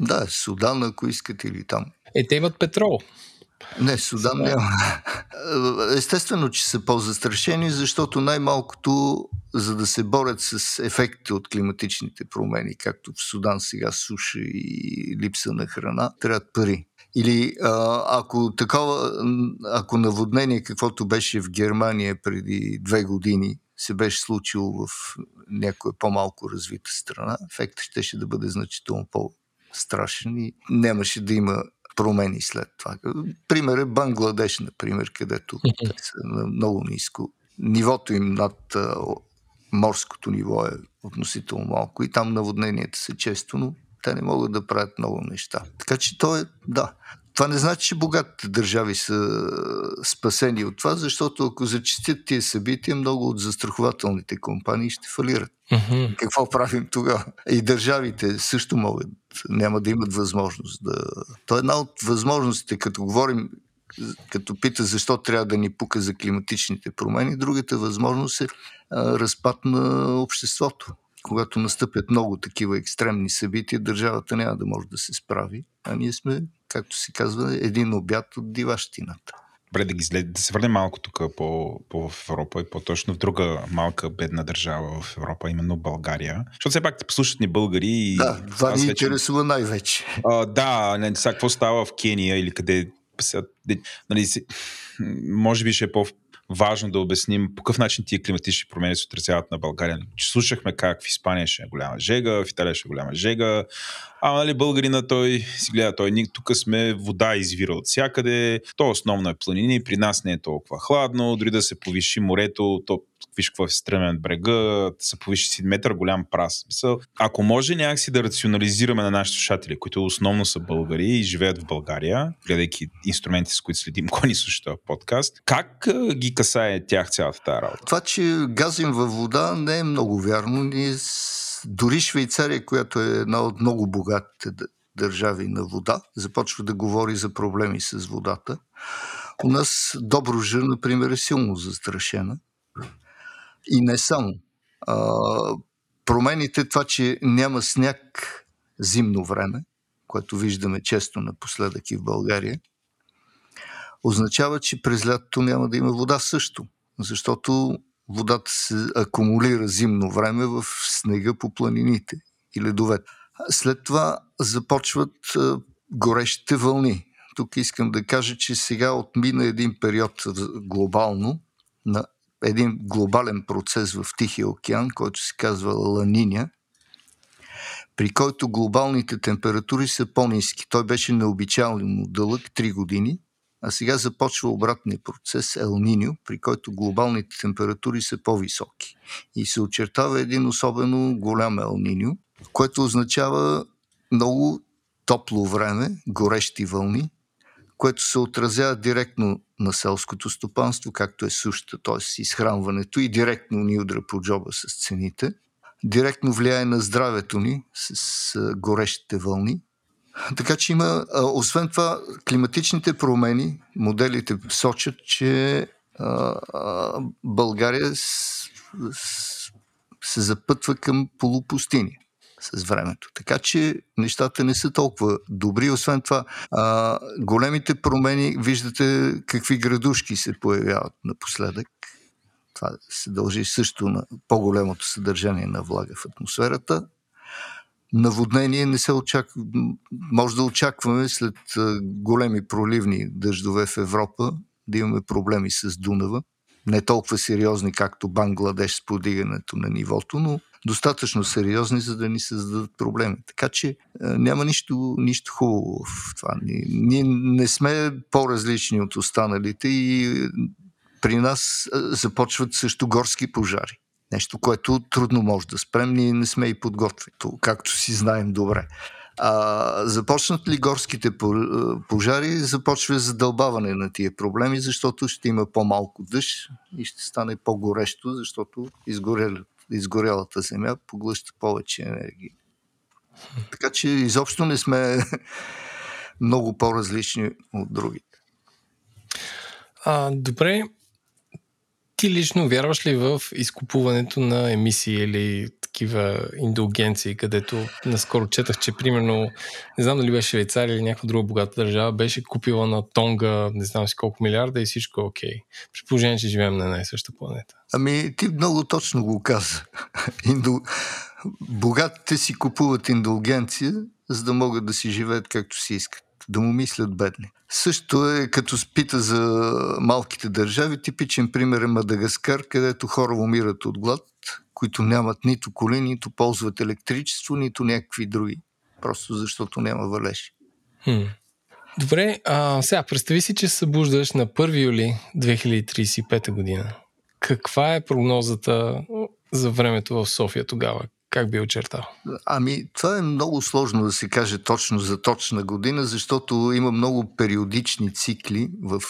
Да, Судан, ако искате, или там. Е, те имат петрол. Не, Судан няма. Естествено, че са по-застрашени, защото най-малкото, за да се борят с ефектите от климатичните промени, както в Судан сега суша и липса на храна, трябват пари. Или ако такова, ако наводнение, каквото беше в Германия преди две години, се беше случило в някоя по-малко развита страна, ефектът ще, ще да бъде значително по-страшен и нямаше да има промени след това. Пример е Бангладеш, например, където те са на много ниско. Нивото им над морското ниво е относително малко и там наводненията са често, но те не могат да правят много неща. Така че то е, да, това не значи, че богатите държави са спасени от това, защото ако зачистят тия събития, много от застрахователните компании ще фалират. Mm-hmm. Какво правим тогава? И държавите също могат, няма да имат възможност да... То е една от възможностите, като говорим, като пита защо трябва да ни пука за климатичните промени, другата възможност е а, разпад на обществото когато настъпят много такива екстремни събития, държавата няма да може да се справи, а ние сме, както се казва, един обяд от диващината. Добре, да, ги след, да се върнем малко тук по, по в Европа и по-точно в друга малка бедна държава в Европа, именно България. Защото все пак те послушат ни българи. И да, това ни интересува най-вече. А, да, не, сега какво става в Кения или къде сега, нали, може би ще е по, важно да обясним по какъв начин тия климатични промени се отразяват на България. Че слушахме как в Испания ще е голяма жега, в Италия ще е голяма жега, а нали, българина той си гледа, той ние тук сме вода извира от всякъде, то основно е планини, при нас не е толкова хладно, дори да се повиши морето, то виж какво е стръмен брега, се повиши си метър голям прас. Мисъл, ако може някакси да рационализираме на нашите слушатели, които основно са българи и живеят в България, гледайки инструменти, с които следим, кой ни слуша този подкаст, как ги касае тях цялата тази работа? Това, че газим във вода не е много вярно. Ние дори Швейцария, която е една от много богатите държави на вода, започва да говори за проблеми с водата. У нас Доброжа, например, е силно застрашена. И не само. А, промените, това, че няма сняг зимно време, което виждаме често напоследък и в България, означава, че през лятото няма да има вода също, защото водата се акумулира зимно време в снега по планините и ледовете. След това започват горещите вълни. Тук искам да кажа, че сега отмина един период глобално на един глобален процес в Тихия океан, който се казва Ланиня, при който глобалните температури са по-низки. Той беше необичайно дълъг 3 години, а сега започва обратния процес Ел Ниньо, при който глобалните температури са по-високи. И се очертава един особено голям Ел Ниньо, което означава много топло време, горещи вълни, което се отразява директно на селското стопанство, както е сушата, т.е. изхранването и директно ни удра по джоба с цените. Директно влияе на здравето ни с горещите вълни. Така че има, освен това, климатичните промени, моделите сочат, че България се запътва към полупустини с времето. Така че нещата не са толкова добри. Освен това, а, големите промени, виждате какви градушки се появяват напоследък. Това се дължи също на по-големото съдържание на влага в атмосферата. Наводнение не се очаква. Може да очакваме след големи проливни дъждове в Европа да имаме проблеми с Дунава. Не толкова сериозни, както Бангладеш с подигането на нивото, но достатъчно сериозни, за да ни създадат проблеми. Така че няма нищо, нищо хубаво в това. Ние, не сме по-различни от останалите и при нас започват също горски пожари. Нещо, което трудно може да спрем, ние не сме и подготвени, както си знаем добре. А, започнат ли горските пожари, започва задълбаване на тия проблеми, защото ще има по-малко дъжд и ще стане по-горещо, защото изгорелата земя поглъща повече енергия. Така че изобщо не сме много по-различни от другите. А, добре, ти лично вярваш ли в изкупуването на емисии или такива индулгенции, където наскоро четах, че примерно, не знам дали беше Швейцария или някаква друга богата държава, беше купила на Тонга не знам си колко милиарда и всичко е окей. При положение, че живеем на една и съща планета. Ами, ти много точно го каза. Инду... Богатите си купуват индулгенция, за да могат да си живеят както си искат да му мислят бедни. Също е като спита за малките държави, типичен пример е Мадагаскар, където хора умират от глад, които нямат нито коли, нито ползват електричество, нито някакви други. Просто защото няма валеж. Хм. Добре, а, сега представи си, че се събуждаш на 1 юли 2035 година. Каква е прогнозата за времето в София тогава? Как би очертал? Ами, това е много сложно да се каже точно за точна година, защото има много периодични цикли в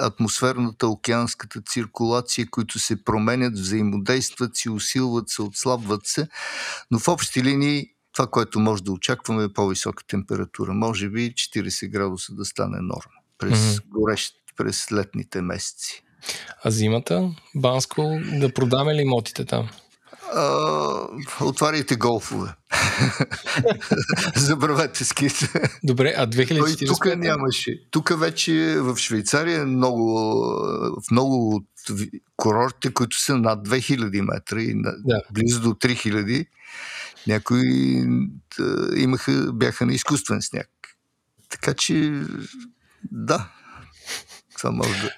атмосферната, океанската циркулация, които се променят, взаимодействат си, усилват се, отслабват се, но в общи линии това, което може да очакваме е по-висока температура. Може би 40 градуса да стане норма през mm-hmm. горещ, през летните месеци. А зимата, Банско, да продаме ли имотите там? Отваряйте голфове. Забравете ските. Добре, а 2040? Тук нямаше. Тук вече в Швейцария много, в много от курортите, които са над 2000 метра и на, да. близо до 3000, някои да, имаха, бяха на изкуствен сняг. Така че, да, това може да...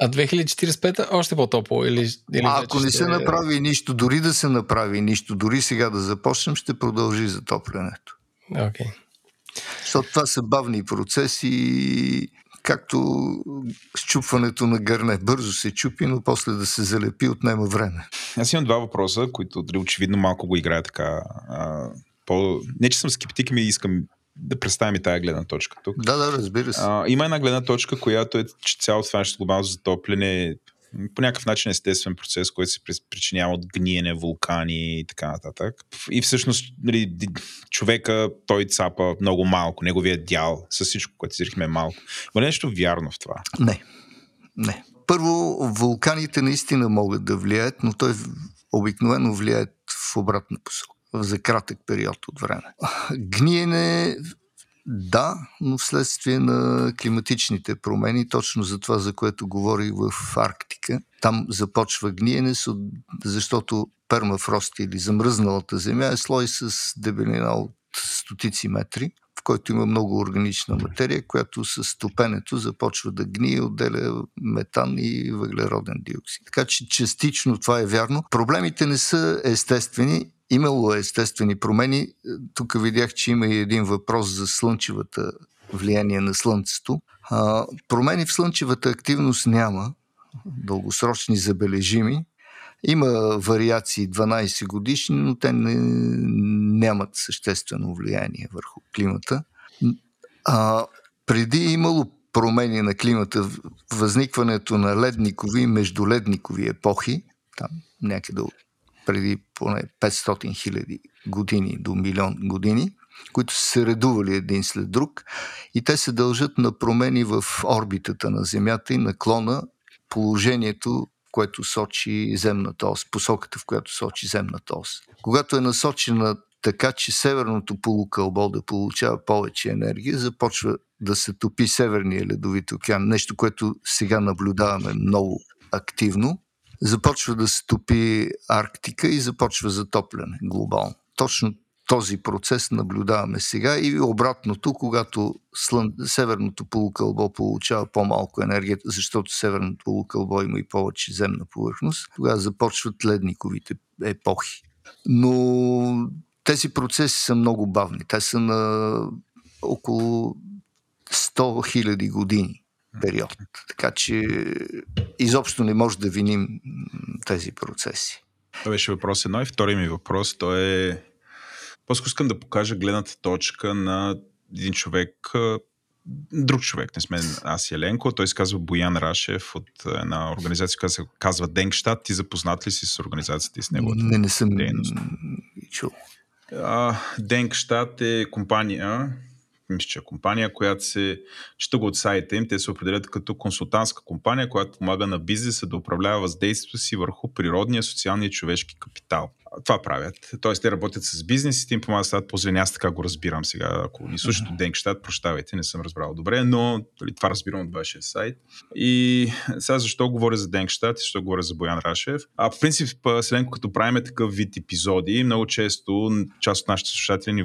А 2045 още по-топло? Или, или а, ако не ще... се направи нищо, дори да се направи нищо, дори сега да започнем, ще продължи затоплянето. Okay. Защото това са бавни процеси, както щупването на гърне. Бързо се чупи, но после да се залепи отнема време. Аз имам два въпроса, които очевидно малко го играя така. А, по... Не, че съм скептик, ми искам да представим и тази гледна точка тук. Да, да, разбира се. А, има една гледна точка, която е, че цялото това нещо глобално затопляне по някакъв начин естествен процес, който се причинява от гниене, вулкани и така нататък. И всъщност нали, човека, той цапа много малко, неговия дял с всичко, което цирихме е малко. Има нещо вярно в това? Не. Не. Първо, вулканите наистина могат да влияят, но той обикновено влияят в обратна посока за кратък период от време. Гниене да, но вследствие на климатичните промени, точно за това, за което говори в Арктика. Там започва гниене, защото пермафрост или замръзналата земя е слой с дебелина от стотици метри, в който има много органична материя, която с топенето започва да гние, отделя метан и въглероден диоксид. Така че частично това е вярно. Проблемите не са естествени Имало естествени промени. Тук видях, че има и един въпрос за слънчевата влияние на Слънцето. А, промени в слънчевата активност няма, дългосрочни забележими. Има вариации 12 годишни, но те не, нямат съществено влияние върху климата. А, преди имало промени на климата, възникването на ледникови и междуледникови епохи, там някъде преди поне 500 хиляди години до милион години. които са се редували един след друг и те се дължат на промени в орбитата на Земята и наклона положението, което сочи земната ос, посоката, в която сочи земната ос. Когато е насочена така, че северното полукълбо да получава повече енергия, започва да се топи Северния ледовит океан, нещо, което сега наблюдаваме много активно. Започва да се топи Арктика и започва затопляне глобално. Точно този процес наблюдаваме сега и обратното, когато слън... северното полукълбо получава по-малко енергия, защото северното полукълбо има и повече земна повърхност, тогава започват ледниковите епохи. Но тези процеси са много бавни. Те са на около 100 хиляди години период. Така че изобщо не може да виним тези процеси. Това беше въпрос едно и втори ми въпрос, то е по-скоро искам да покажа гледната точка на един човек, друг човек, не сме аз и Еленко, той се казва Боян Рашев от една организация, която се казва Денкштадт. Ти запознат ли си с организацията и с неговата Не, не съм дейност? чул. Денкштадт е компания, мисля, че е компания, която се, чета го от сайта им, те се определят като консултантска компания, която помага на бизнеса да управлява въздействието си върху природния, социалния и човешки капитал. Това правят. Тоест, те работят с бизнесите, им помагат да стават по-зелени. Аз така го разбирам сега. Ако ни слушат от Денкштадт, прощавайте, не съм разбрал добре, но нали, това разбирам от вашия сайт. И сега защо говоря за Денкштадт и защо говоря за Боян Рашев? А в принцип, Селенко, като правиме такъв вид епизоди, много често част от нашите слушатели ни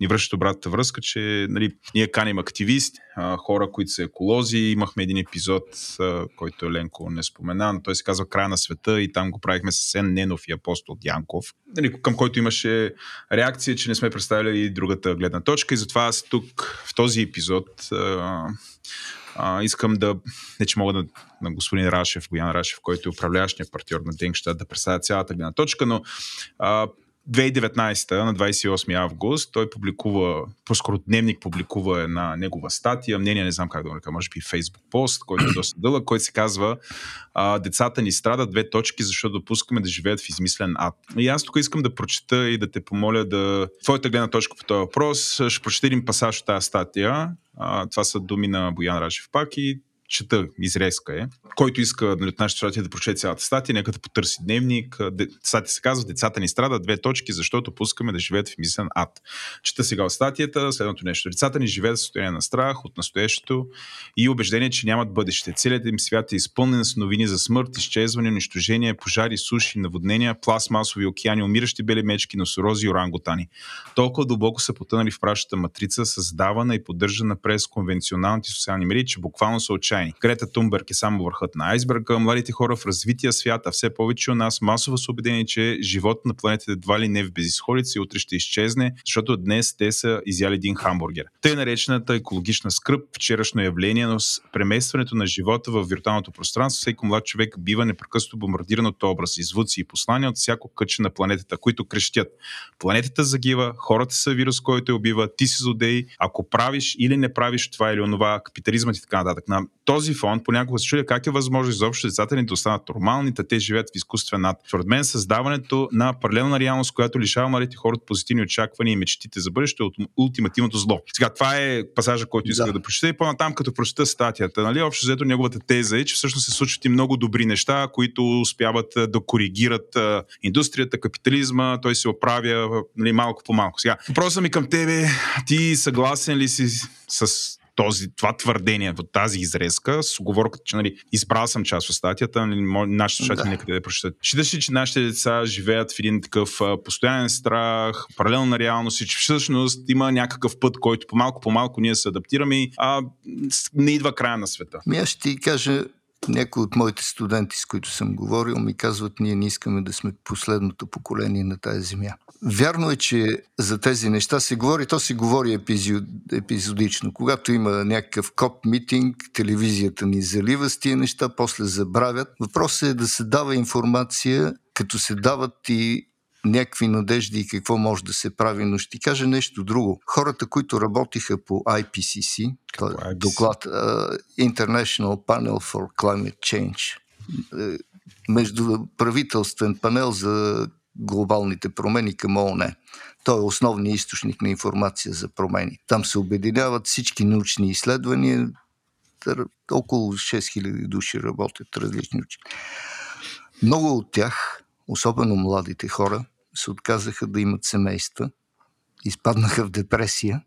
ни връщат обратната връзка, че нали, ние каним активисти, хора, които са еколози. Имахме един епизод, който Ленко не спомена, но той се казва Края на света и там го правихме с Ен Ненов и апостол Дянков, нали, към който имаше реакция, че не сме представили и другата гледна точка и затова аз тук в този епизод а, искам да, не че мога да на господин Рашев, Боян Рашев, който е управляващия партньор на Денкща, да представя цялата гледна точка, но а, 2019 на 28 август той публикува, по-скоро Дневник публикува една негова статия, мнение, не знам как да го може би Facebook пост, който е доста дълъг, който се казва Децата ни страдат две точки, защото допускаме да живеят в измислен ад. И аз тук искам да прочета и да те помоля да... Твоята гледна точка по този въпрос. Ще прочета един пасаж от тази статия. А, това са думи на Боян Рашев пак и чета, изрезка е. Който иска нали, от нашите слушатели да прочете цялата статия, нека да потърси дневник. Статия се казва Децата ни страдат две точки, защото пускаме да живеят в мислен ад. Чета сега от статията следното нещо. Децата ни живеят в състояние на страх от настоящето и убеждение, че нямат бъдеще. Целият им свят е изпълнен с новини за смърт, изчезване, унищожение, пожари, суши, наводнения, пластмасови океани, умиращи бели мечки, носорози и оранготани. Толкова дълбоко са потънали в прашата матрица, създавана и поддържана през конвенционалните социални мери, че буквално са отчаяни отчаяни. Грета Тумбърг е само върхът на айсберга. Младите хора в развития свят, а все повече от нас масово са убедени, че живот на планетата едва ли не в безисходица и утре ще изчезне, защото днес те са изяли един хамбургер. Тъй наречената екологична скръп, вчерашно явление, но с преместването на живота в виртуалното пространство, всеки млад човек бива непрекъснато бомбардиран от образи, звуци и послания от всяко къче на планетата, които крещят. Планетата загива, хората са вирус, който я убива, ти си злодей, ако правиш или не правиш това или онова, капитализмът и така нататък. На този фон понякога се чудя как е възможно изобщо децата ни да останат нормални, да те живеят в изкуствен ад. Според мен създаването на паралелна реалност, която лишава младите хора от позитивни очаквания и мечтите за бъдеще е от ултимативното зло. Сега това е пасажа, който исках да, да прочета и по-натам, като прочета статията. Нали? Общо взето неговата теза е, че всъщност се случват и много добри неща, които успяват да коригират индустрията, капитализма, той се оправя нали, малко по малко. Сега, въпросът ми към тебе, ти съгласен ли си с този, това твърдение, в тази изрезка, с оговорката, че нали, избрал съм част от статията, нали, нашите слушатели да. некъде да прочитат. Считаш ли, че нашите деца живеят в един такъв постоянен страх, паралелна реалност и че всъщност има някакъв път, който по-малко по-малко ние се адаптираме, а не идва края на света? Ми аз ще ти кажа някои от моите студенти, с които съм говорил, ми казват, ние не искаме да сме последното поколение на тази земя. Вярно е, че за тези неща се говори, то се говори епизод, епизодично. Когато има някакъв коп митинг, телевизията ни залива с тия неща, после забравят. Въпросът е да се дава информация, като се дават и някакви надежди и какво може да се прави, но ще кажа нещо друго. Хората, които работиха по IPCC, IPCC? доклад uh, International Panel for Climate Change, uh, между правителствен панел за глобалните промени към ООН. той е основният източник на информация за промени. Там се обединяват всички научни изследвания, около 6000 души работят различни учени. Много от тях, особено младите хора, се отказаха да имат семейства, изпаднаха в депресия,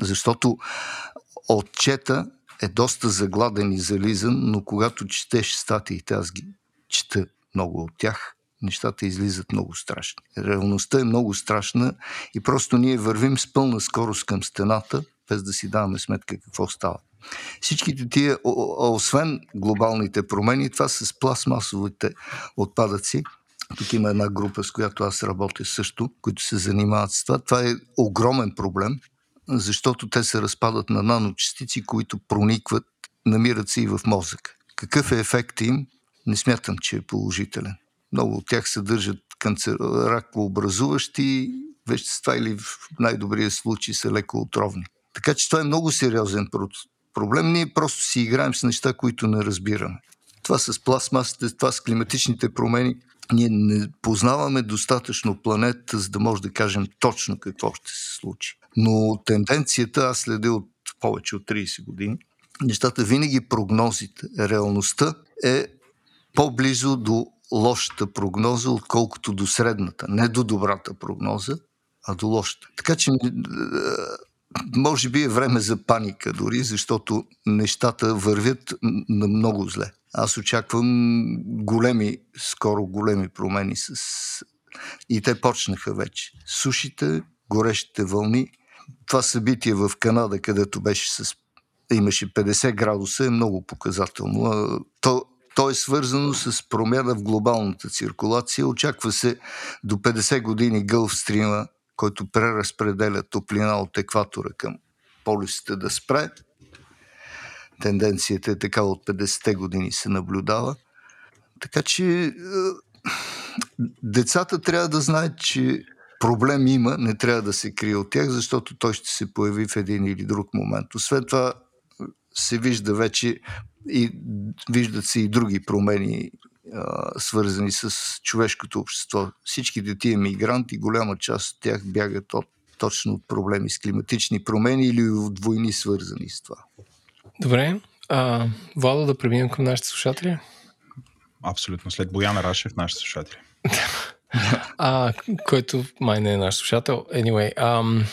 защото отчета е доста загладен и зализан, но когато четеш статиите, аз ги чета много от тях, нещата излизат много страшни. Реалността е много страшна и просто ние вървим с пълна скорост към стената, без да си даваме сметка какво става. Всичките тия, освен глобалните промени, това с пластмасовите отпадъци, тук има една група, с която аз работя също, които се занимават с това. Това е огромен проблем, защото те се разпадат на наночастици, които проникват, намират се и в мозъка. Какъв е ефект им? Не смятам, че е положителен. Много от тях съдържат канцер... ракообразуващи вещества или в най-добрия случай са леко отровни. Така че това е много сериозен проблем. Ние просто си играем с неща, които не разбираме. Това с пластмасите, това с климатичните промени. Ние не познаваме достатъчно планета, за да може да кажем точно какво ще се случи. Но тенденцията, аз следя от повече от 30 години, нещата винаги прогнозите, реалността е по-близо до лошата прогноза, отколкото до средната. Не до добрата прогноза, а до лошата. Така че може би е време за паника дори, защото нещата вървят на много зле. Аз очаквам големи, скоро големи промени с... И те почнаха вече. Сушите, горещите вълни. Това събитие в Канада, където беше с имаше 50 градуса, е много показателно. То, то е свързано с промяна в глобалната циркулация. Очаква се до 50 години Гълфстрима който преразпределя топлина от екватора към полюсите да спре. Тенденцията е така от 50-те години се наблюдава. Така че е, децата трябва да знаят, че проблем има, не трябва да се крие от тях, защото той ще се появи в един или друг момент. Освен това се вижда вече и виждат се и други промени свързани с човешкото общество. Всичките тия мигранти, голяма част от тях бягат от, точно от проблеми с климатични промени или от войни, свързани с това. Добре. А, Владо, да преминем към нашите слушатели? Абсолютно. След Бояна Рашев, нашите слушатели. а, който май не е наш слушател. Anyway, ам,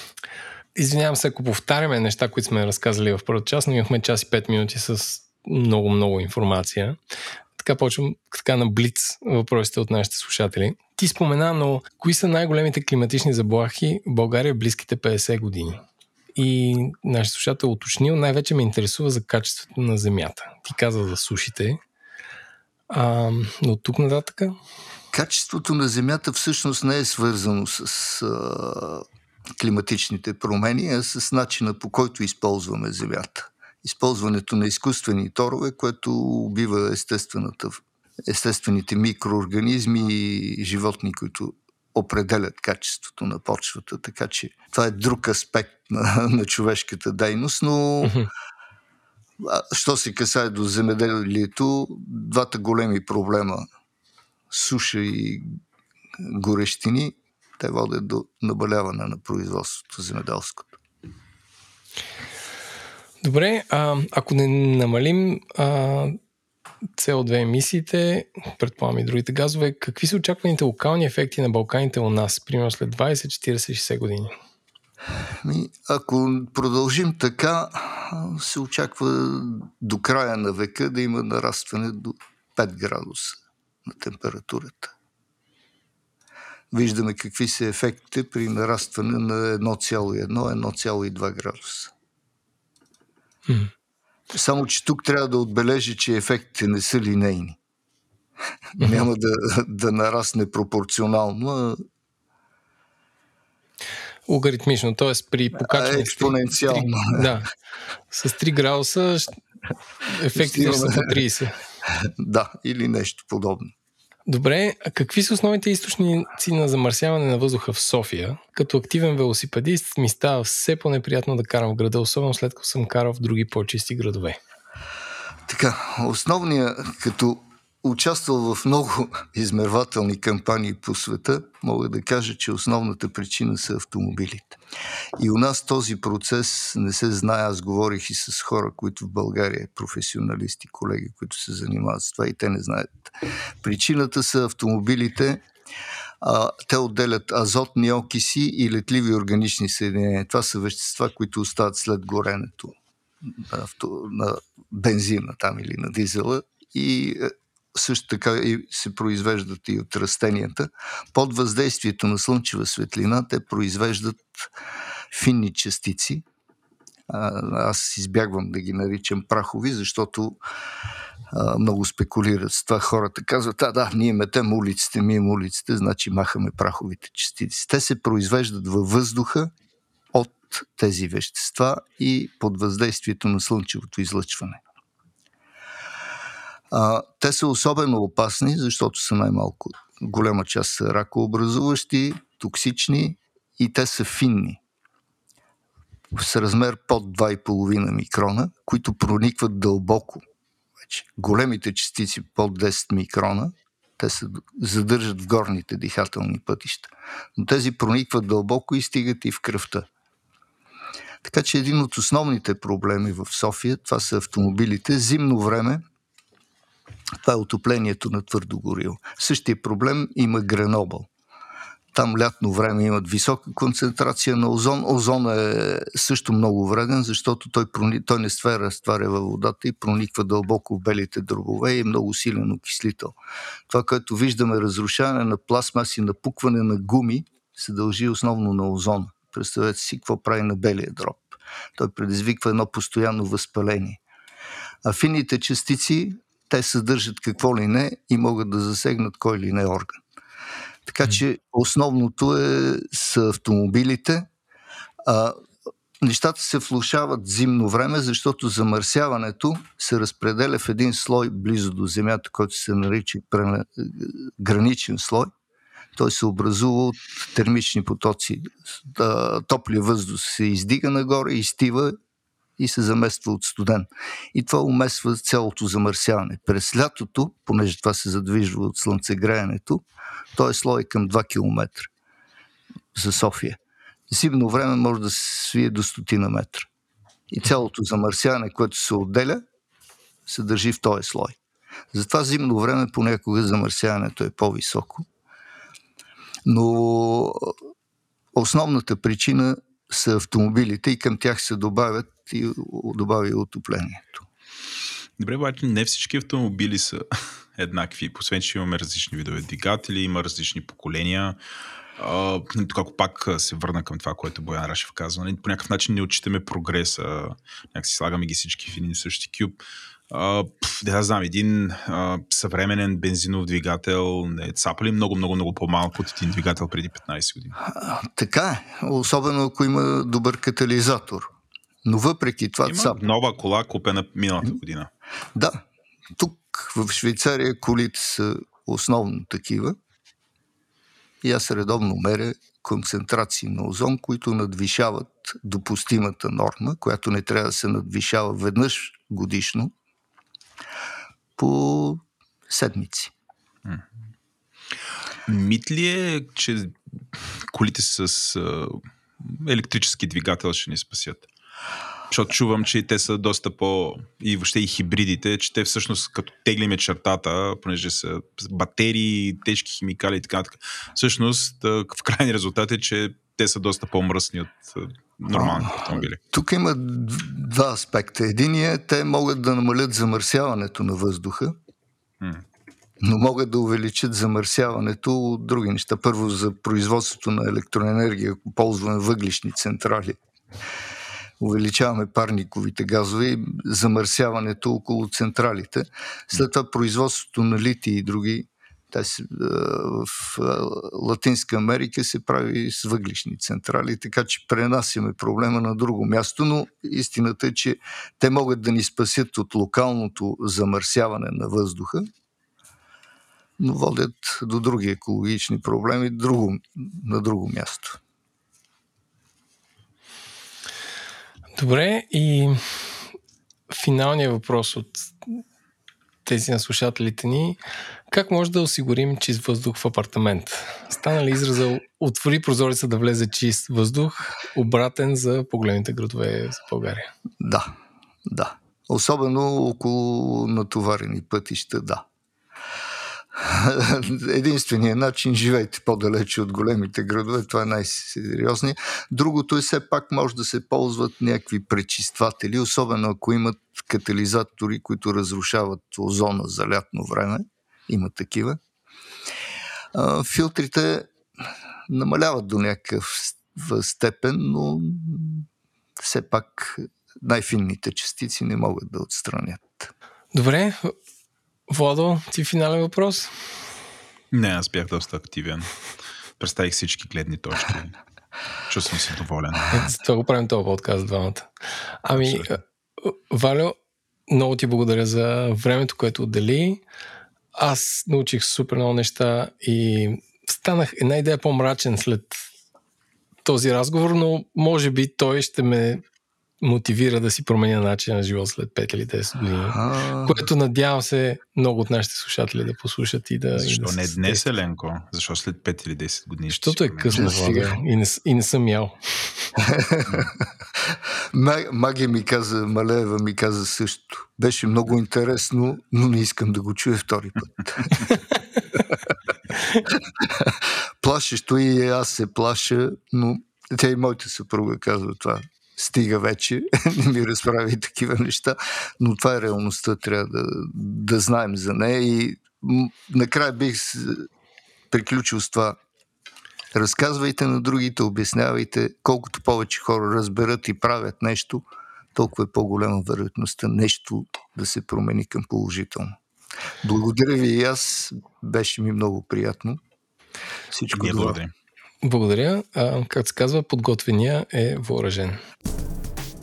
извинявам се, ако повтаряме неща, които сме разказали в първата част, но имахме час и 5 минути с много-много информация така почвам така на блиц въпросите от нашите слушатели. Ти спомена, но кои са най-големите климатични заплахи в България в близките 50 години? И нашия слушател е уточнил, най-вече ме интересува за качеството на земята. Ти каза за сушите, а, но тук нататък? Качеството на земята всъщност не е свързано с а, климатичните промени, а с начина по който използваме земята използването на изкуствени торове, което убива естествената, естествените микроорганизми и животни, които определят качеството на почвата. Така че това е друг аспект на, на човешката дейност, но що се касае до земеделието, двата големи проблема суша и горещини, те водят до набаляване на производството земеделското. Добре, а, ако не намалим а, CO2 емисиите, предполагам и другите газове, какви са очакваните локални ефекти на Балканите у нас, примерно след 20, 40, 60 години? Ми, ако продължим така, се очаква до края на века да има нарастване до 5 градуса на температурата. Виждаме какви са ефектите при нарастване на 1,1-1,2 градуса. Mm. Само, че тук трябва да отбележи, че ефектите не са линейни. Няма да, да нарасне пропорционално, а т.е. при покачване... Експоненциално. С 3, да. С 3 градуса ефектите са по 30. Да, или нещо подобно. Добре, а какви са основните източници на замърсяване на въздуха в София? Като активен велосипедист ми става все по-неприятно да карам в града, особено след като съм карал в други по-чисти градове. Така, основният, като участвал в много измервателни кампании по света, мога да кажа, че основната причина са автомобилите. И у нас този процес не се знае. Аз говорих и с хора, които в България, професионалисти, колеги, които се занимават с това и те не знаят. Причината са автомобилите, а, те отделят азотни окиси и летливи органични съединения. Това са вещества, които остават след горенето на, авто, на бензина там или на дизела и е, също така и се произвеждат и от растенията. Под въздействието на слънчева светлина те произвеждат финни частици. Аз избягвам да ги наричам прахови, защото много спекулират с това. Хората казват, а да, ние метем улиците, мием улиците, значи махаме праховите частици. Те се произвеждат във въздуха от тези вещества и под въздействието на слънчевото излъчване. А, те са особено опасни, защото са най-малко. Голяма част са ракообразуващи, токсични и те са финни. С размер под 2,5 микрона, които проникват дълбоко. Вече. Големите частици под 10 микрона, те се задържат в горните дихателни пътища. Но тези проникват дълбоко и стигат и в кръвта. Така че един от основните проблеми в София, това са автомобилите. Зимно време това е отоплението на твърдо гориво. Същия проблем има Гренобъл. Там лятно време имат висока концентрация на озон. Озон е също много вреден, защото той, прони... той не се разтваря във водата и прониква дълбоко в белите дробове и е много силен окислител. Това, което виждаме, разрушаване на пластмаси, напукване на гуми, се дължи основно на озона. Представете си какво прави на белия дроб. Той предизвиква едно постоянно възпаление. А фините частици те съдържат какво ли не и могат да засегнат кой ли не орган. Така че основното е с автомобилите. А, нещата се влушават зимно време, защото замърсяването се разпределя в един слой близо до Земята, който се нарича граничен слой. Той се образува от термични потоци. Топлия въздух се издига нагоре, изтива и се замества от студен. И това умесва цялото замърсяване. През лятото, понеже това се задвижва от слънцегреенето, той е слой към 2 км за София. Зимно време може да се свие до стотина метра. И цялото замърсяване, което се отделя, се държи в този слой. Затова зимно време понякога замърсяването е по-високо. Но основната причина са автомобилите и към тях се добавят и добави отоплението. Добре, обаче не всички автомобили са еднакви. Освен, че имаме различни видове двигатели, има различни поколения. тук ако пак се върна към това, което Боян Рашев казва, нали, по някакъв начин не отчитаме прогреса, някакси слагаме ги всички в един и същи кюб. да я знам, един а, съвременен бензинов двигател не цапа ли много, много, много по-малко от един двигател преди 15 години? А, така е, особено ако има добър катализатор. Но въпреки това... Има цап... нова кола, купена миналата година. Да. Тук в Швейцария колите са основно такива. И аз редовно меря концентрации на озон, които надвишават допустимата норма, която не трябва да се надвишава веднъж годишно по седмици. Мит ли е, че колите с електрически двигател ще ни спасят? Защото чувам, че те са доста по... и въобще и хибридите, че те всъщност като теглиме чертата, понеже са батерии, тежки химикали и така, така. Всъщност, в крайни резултат е, че те са доста по-мръсни от нормалните автомобили. Тук има два аспекта. Единият е, те могат да намалят замърсяването на въздуха, но могат да увеличат замърсяването от други неща. Първо за производството на електроенергия, ако ползваме въглишни централи увеличаваме парниковите газове и замърсяването около централите. След това производството на лити и други тази, в Латинска Америка се прави с въглишни централи, така че пренасяме проблема на друго място, но истината е, че те могат да ни спасят от локалното замърсяване на въздуха, но водят до други екологични проблеми друго, на друго място. Добре, и финалният въпрос от тези на слушателите ни. Как може да осигурим чист въздух в апартамент? Стана ли израза отвори прозореца да влезе чист въздух, обратен за по-големите градове в България? Да, да. Особено около натоварени пътища, да. Единственият начин, живейте по-далече от големите градове, това е най-сериозният. Другото е все пак може да се ползват някакви пречистватели, особено ако имат катализатори, които разрушават озона за лятно време. Има такива. Филтрите намаляват до някакъв степен, но все пак най-финните частици не могат да отстранят. Добре, Владо, ти финален въпрос? Не, аз бях доста активен. Представих всички гледни точки. Чувствам се доволен. За това го правим този подкаст двамата. Ами, Абсолютно. Валю, много ти благодаря за времето, което отдели. Аз научих супер много неща и станах една идея по-мрачен след този разговор, но може би той ще ме мотивира да си променя начин на живот след 5 или 10 години. А-а-а. Което надявам се много от нашите слушатели да послушат и да. Защо и да не днес, Еленко? Защо след 5 или 10 години? Защото е късно, Влада, и, не, и не съм ял. Магия ми каза, Малеева ми каза също. Беше много интересно, но не искам да го чуя втори път. Плашещо и аз се плаша, но тя и моята съпруга казва това стига вече, не ми разправи такива неща, но това е реалността, трябва да, да знаем за нея и накрая бих приключил с това. Разказвайте на другите, обяснявайте, колкото повече хора разберат и правят нещо, толкова е по-голяма вероятността нещо да се промени към положително. Благодаря ви и аз, беше ми много приятно. Всичко добро. Благодаря. А, как се казва, подготвения е въоръжен.